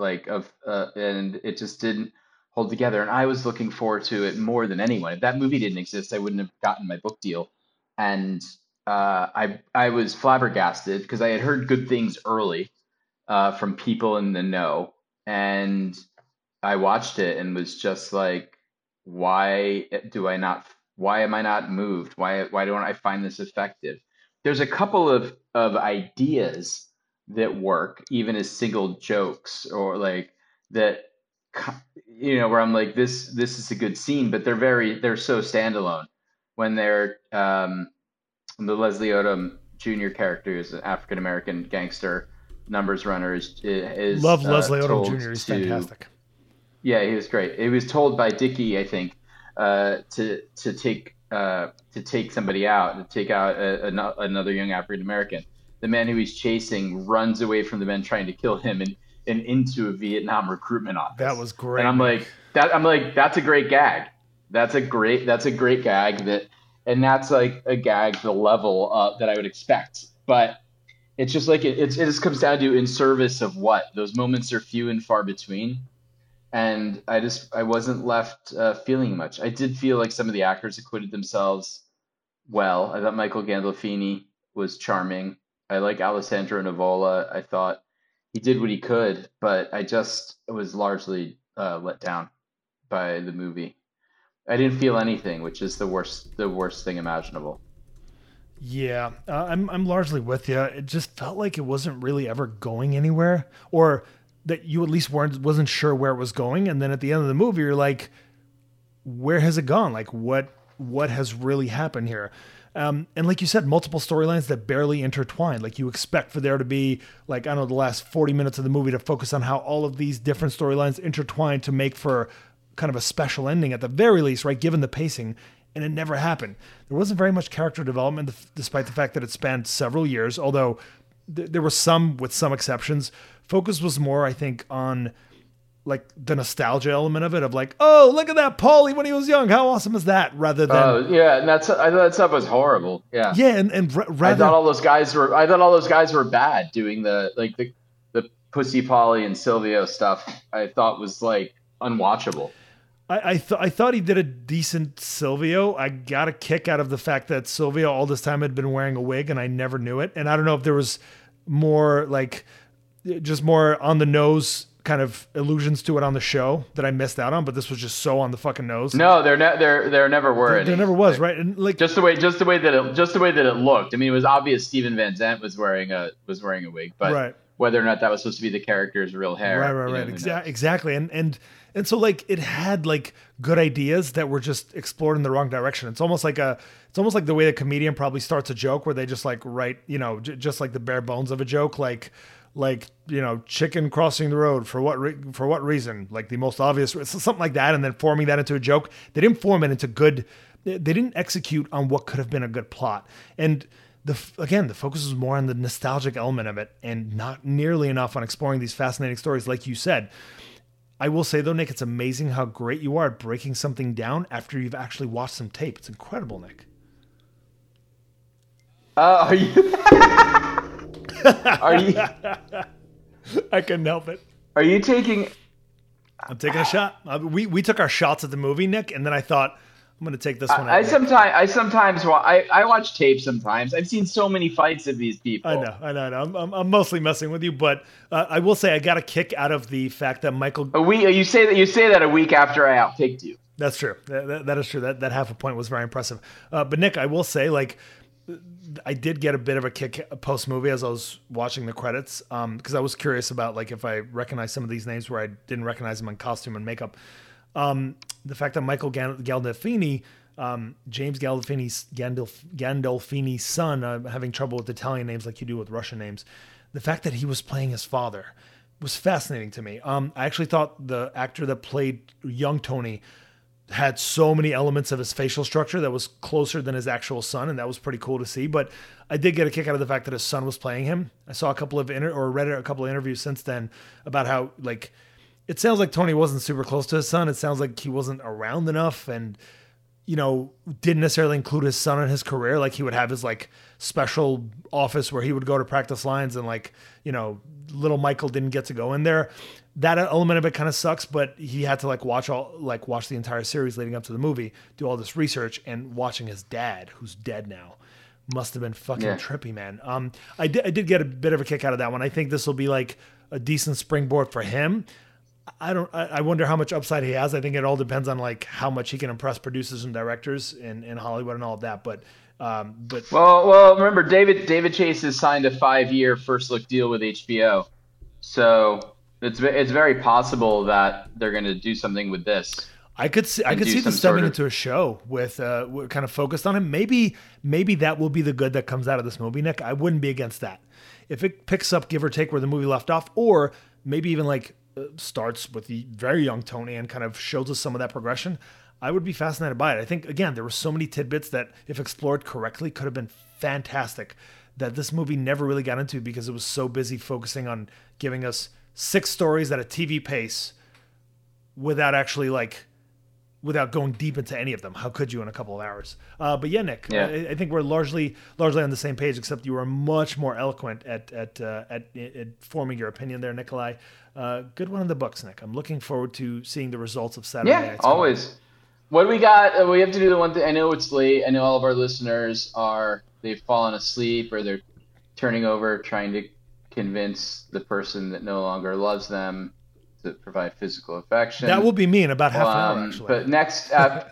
like of uh, and it just didn't hold together and i was looking forward to it more than anyone. If that movie didn't exist i wouldn't have gotten my book deal. And uh, i i was flabbergasted because i had heard good things early uh, from people in the know and i watched it and was just like why do i not why am i not moved? Why why don't i find this effective? There's a couple of of ideas that work even as single jokes or like that you know where i'm like this this is a good scene but they're very they're so standalone. When they're um the leslie odom junior character is an african american gangster numbers runner is, is love uh, leslie odom jr he's to, fantastic. Yeah he was great. It was told by dickie i think uh to to take uh, to take somebody out, to take out a, a, another young African American. The man who he's chasing runs away from the men trying to kill him and, and into a Vietnam recruitment office. That was great. And I'm like, that I'm like, that's a great gag. That's a great that's a great gag that and that's like a gag the level uh, that I would expect. But it's just like it, it just comes down to in service of what those moments are few and far between and I just I wasn't left uh, feeling much. I did feel like some of the actors acquitted themselves well. I thought Michael Gandolfini was charming. I like Alessandro Nivola. I thought he did what he could, but I just was largely uh, let down by the movie. I didn't feel anything, which is the worst the worst thing imaginable. Yeah, uh, I'm I'm largely with you. It just felt like it wasn't really ever going anywhere, or that you at least weren't wasn't sure where it was going and then at the end of the movie you're like where has it gone like what what has really happened here um, and like you said multiple storylines that barely intertwine. Like you expect for there to be like i don't know the last 40 minutes of the movie to focus on how all of these different storylines intertwine to make for kind of a special ending at the very least right given the pacing and it never happened. There wasn't very much character development despite the fact that it spanned several years although th- there were some with some exceptions. Focus was more, I think, on like the nostalgia element of it of like, oh, look at that Paulie when he was young. How awesome is that? Rather than uh, yeah, and that's I thought that stuff was horrible. Yeah, yeah, and and r- rather, I thought all those guys were I thought all those guys were bad doing the like the the Pussy Paulie and Silvio stuff. I thought was like unwatchable. I I, th- I thought he did a decent Silvio. I got a kick out of the fact that Silvio all this time had been wearing a wig and I never knew it. And I don't know if there was more like just more on the nose kind of allusions to it on the show that I missed out on, but this was just so on the fucking nose. No, there ne- there there never were. There, there never was, right? And like just the way just the way that it just the way that it looked. I mean, it was obvious Steven Van Zandt was wearing a was wearing a wig, but right. whether or not that was supposed to be the character's real hair, right, right, right, Exa- exactly. And and and so like it had like good ideas that were just explored in the wrong direction. It's almost like a it's almost like the way the comedian probably starts a joke where they just like write, you know, j- just like the bare bones of a joke, like like you know chicken crossing the road for what re- for what reason like the most obvious something like that and then forming that into a joke they didn't form it into good they didn't execute on what could have been a good plot and the again the focus was more on the nostalgic element of it and not nearly enough on exploring these fascinating stories like you said I will say though, Nick, it's amazing how great you are at breaking something down after you've actually watched some tape. It's incredible, Nick. Uh, are you? Are you? I couldn't help it. Are you taking? I'm taking a shot. Uh, we we took our shots at the movie, Nick, and then I thought I'm going to take this one. I, I sometimes I sometimes I I watch tape. Sometimes I've seen so many fights of these people. I know, I know, I know. I'm, I'm, I'm mostly messing with you, but uh, I will say I got a kick out of the fact that Michael. A week. You say that you say that a week after I outpicked you. That's true. That, that, that is true. That that half a point was very impressive. Uh, but Nick, I will say, like I did get a bit of a kick post movie as I was watching the credits because um, I was curious about like if I recognize some of these names where I didn't recognize them in costume and makeup. Um, the fact that Michael Gandolfini, um, James Gandolfini's Gandolf, Gandolfini's son, uh, having trouble with Italian names like you do with Russian names, the fact that he was playing his father was fascinating to me. Um, I actually thought the actor that played young Tony had so many elements of his facial structure that was closer than his actual son, and that was pretty cool to see. But I did get a kick out of the fact that his son was playing him. I saw a couple of inter- or read a couple of interviews since then about how like it sounds like Tony wasn't super close to his son. It sounds like he wasn't around enough, and you know didn't necessarily include his son in his career. Like he would have his like special office where he would go to practice lines, and like you know little Michael didn't get to go in there that element of it kind of sucks, but he had to like watch all like watch the entire series leading up to the movie, do all this research, and watching his dad, who's dead now, must have been fucking yeah. trippy, man. Um, I did I did get a bit of a kick out of that one. I think this will be like a decent springboard for him. I don't. I wonder how much upside he has. I think it all depends on like how much he can impress producers and directors in, in Hollywood and all of that. But um, but well, well, remember David David Chase has signed a five year first look deal with HBO, so it's it's very possible that they're going to do something with this. I could see I could see them stepping into a show with uh kind of focused on him. Maybe maybe that will be the good that comes out of this movie, Nick. I wouldn't be against that. If it picks up give or take where the movie left off, or maybe even like uh, starts with the very young Tony and kind of shows us some of that progression. I would be fascinated by it. I think again there were so many tidbits that, if explored correctly, could have been fantastic. That this movie never really got into because it was so busy focusing on giving us six stories at a TV pace, without actually like, without going deep into any of them. How could you in a couple of hours? Uh, but yeah, Nick, Yeah. I, I think we're largely largely on the same page, except you were much more eloquent at at uh, at, at forming your opinion there, Nikolai. Uh, good one in the books, Nick. I'm looking forward to seeing the results of Saturday. Yeah, Night's always. What do we got? Uh, we have to do the one thing. I know it's late. I know all of our listeners are they've fallen asleep or they're turning over trying to convince the person that no longer loves them to provide physical affection. That will be me in about half an hour, Um, actually. But next, uh,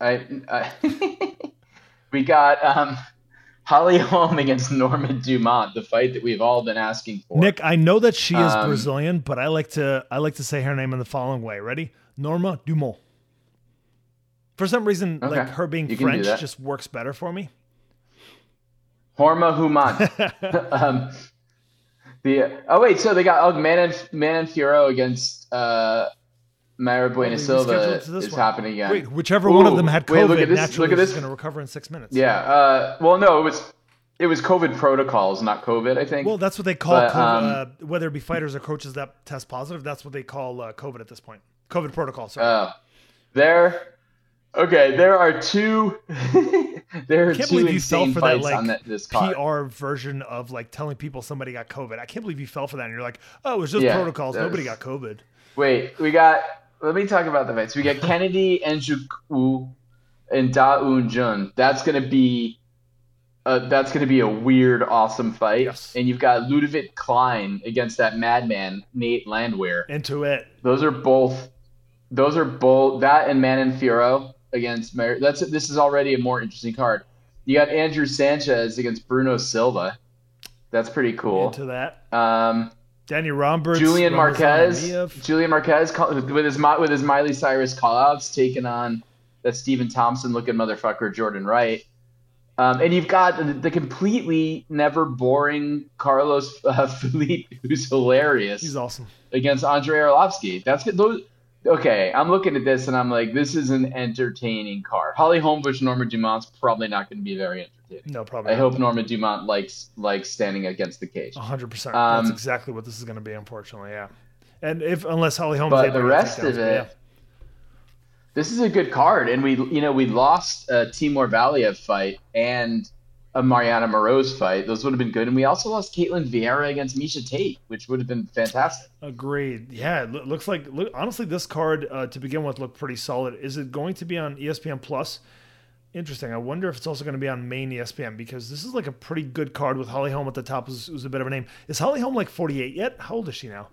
I, I we got um, Holly Holm against Norma Dumont, the fight that we've all been asking for. Nick, I know that she is Um, Brazilian, but I like to I like to say her name in the following way. Ready? Norma Dumont. For some reason, like her being you French just works better for me. Horma Human. um, the oh wait, so they got oh, Man and Manon Fiorot against uh, Mayra Bueno Silva this is one. happening again. Wait, whichever one of them had wait, COVID, look at this- naturally look at is this. going to recover in six minutes. Yeah. Uh, well, no, it was it was COVID protocols, not COVID. I think. Well, that's what they call But, COVID, um, uh, whether it be fighters or coaches that test positive. That's what they call uh, COVID at this point. COVID protocol. Sorry. Uh, there. Okay, there are two. there are I can't two believe you fell for that like that, this. PR version of like telling people somebody got COVID. I can't believe you fell for that. And you're like, oh, it was just Yeah, protocols. Nobody was- got COVID. Wait, we got. Let me talk about the fights. We got Kennedy Nzechukwu and Da Un Jung. That's gonna be. Uh, that's gonna be a weird, awesome fight. Yes. And you've got Ludovit Klein against that madman Nate Landwehr. Into it. Those are both. Those are both that and Manon Fiorot against. Mar- that's this is already a more interesting card. You got Andrew Sanchez against Bruno Silva. That's pretty cool. Into that. Um, Danny Roberts. Julian Marquez. Julian Marquez with his with his Miley Cyrus callouts taking on that Stephen Thompson looking motherfucker Jordan Wright. Um, and you've got the, completely never boring Carlos uh, Felipe, who's hilarious He's awesome. against Andrei Arlovsky. That's good. Those, okay, I'm looking at this and I'm like, this is an entertaining card. Holly Holmbush, Norma Dumont's probably not going to be very entertaining. No, probably. I hope Norma Dumont likes likes standing against the cage. 100%. Um, That's exactly what this is going to be, unfortunately. Yeah. And if, unless Holly Holmes. But the rest of it- yeah. This is a good card, and we you know we lost a Timur Valiev fight and a Maryna Moroz fight. Those would have been good, and we also lost Ketlen Vieira against Miesha Tate, which would have been fantastic. Agreed. Yeah, it looks like look, honestly this card uh, to begin with looked pretty solid. Is it going to be on ESPN Plus? Interesting. I wonder if it's also going to be on main ESPN because this is like a pretty good card with Holly Holm at the top, who's, who's a bit of a name. Is Holly Holm like 48 yet? How old is she now?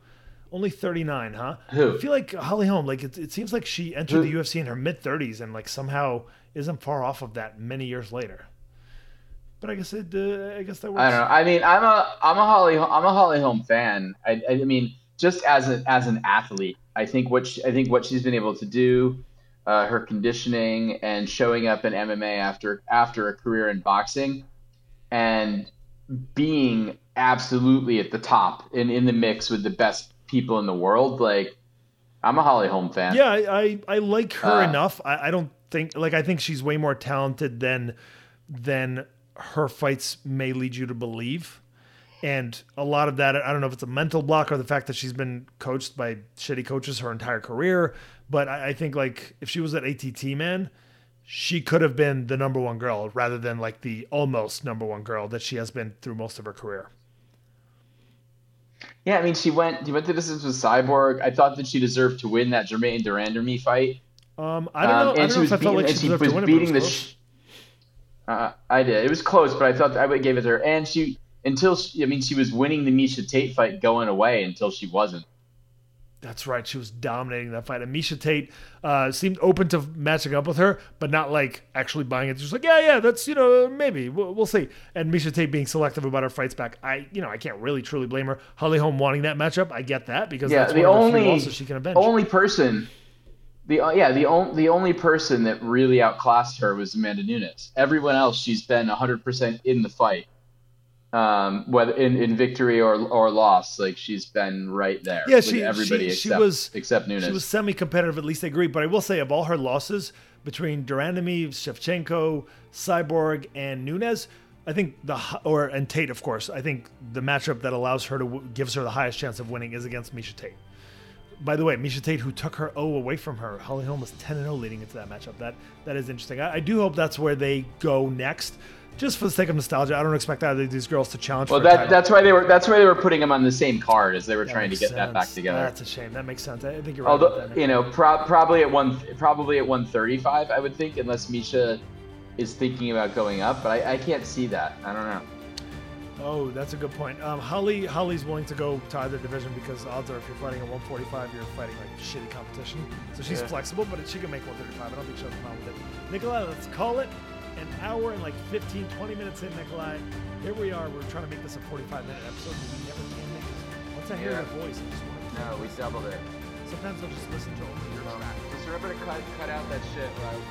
Only 39, huh? Who? I feel like Holly Holm, like it, it seems like she entered Who? the UFC in her mid 30s and like somehow isn't far off of that many years later. But I guess it, uh, I guess that works. I don't know. I mean, I'm a I'm a Holly I'm a Holly Holm fan. I, I mean, just as an as an athlete, I think what she, I think what she's been able to do, uh, her conditioning and showing up in MMA after after a career in boxing, and being absolutely at the top and in the mix with the best people in the world. Like, I'm a Holly Holm fan. Yeah, I, I, I like her Uh, enough. I, I don't think like I think she's way more talented than than her fights may lead you to believe. And a lot of that, I don't know if it's a mental block or the fact that she's been coached by shitty coaches her entire career. But I, I think like if she was at ATT, man, she could have been the number one girl rather than like the almost number one girl that she has been through most of her career. Yeah, I mean, she went she went to distance with Cyborg. I thought that she deserved to win that Germaine de Randamie fight. Um, I don't Um, know. I and don't she know was if I felt beating- like and she she was to win it, but it was beating the sh- Uh, I did. It was close, but I thought I would give it to her. And she, until she, I mean, she was winning the Miesha Tate fight going away until she wasn't. That's right. She was dominating that fight. And Miesha Tate uh, seemed open to matching up with her, but not like actually buying it. Just like, yeah, yeah, that's you know maybe we'll, we'll see. And Miesha Tate being selective about her fights back, I you know I can't really truly blame her. Holly Holm wanting that matchup, I get that because Yeah, that's the one of the few only losses she can avenge. only person, the uh, yeah the only the only person that really outclassed her was Amanda Nunes. Everyone else, she's been hundred percent in the fight. Um, whether in, in victory or or loss, like she's been right there. Yeah, with she- everybody she- she was- except Nunes. She was semi-competitive, at least I agree. But I will say, of all her losses between de Randamie, Shevchenko, Cyborg, and Nunes, I think the or and Tate, of course. I think the matchup that allows her to gives her the highest chance of winning is against Miesha Tate. By the way, Miesha Tate, who took her O away from her, Holly Holm was 10 0 leading into that matchup. That that is interesting. I, I do hope that's where they go next, just for the sake of nostalgia. I don't expect either of these girls to challenge. well, that that's why they were that's why they were putting them on the same card as they were That trying to get that back together. That's a shame. That makes sense. I think you're right. Although you know, pro- probably at one, probably at one thirty-five, I would think, unless Miesha is thinking about going up. But I, I can't see that. I don't know. Oh, that's a good point. Um, Holly, Holly's willing to go to either division because odds are if you're fighting at 145, you're fighting like shitty competition. So she's Yeah. flexible, but she can make 135. I don't think she'll come out with it. Nikolai, let's call it an hour and like 15, 20 minutes in, Nikolai. Here we are. We're trying to make this a 45 minute episode, but we never can make it. Once I hear Yeah. your voice, I just want to. No, we doubled it. Sometimes I'll just listen to track. Just remember to cut cut out that shit. Right?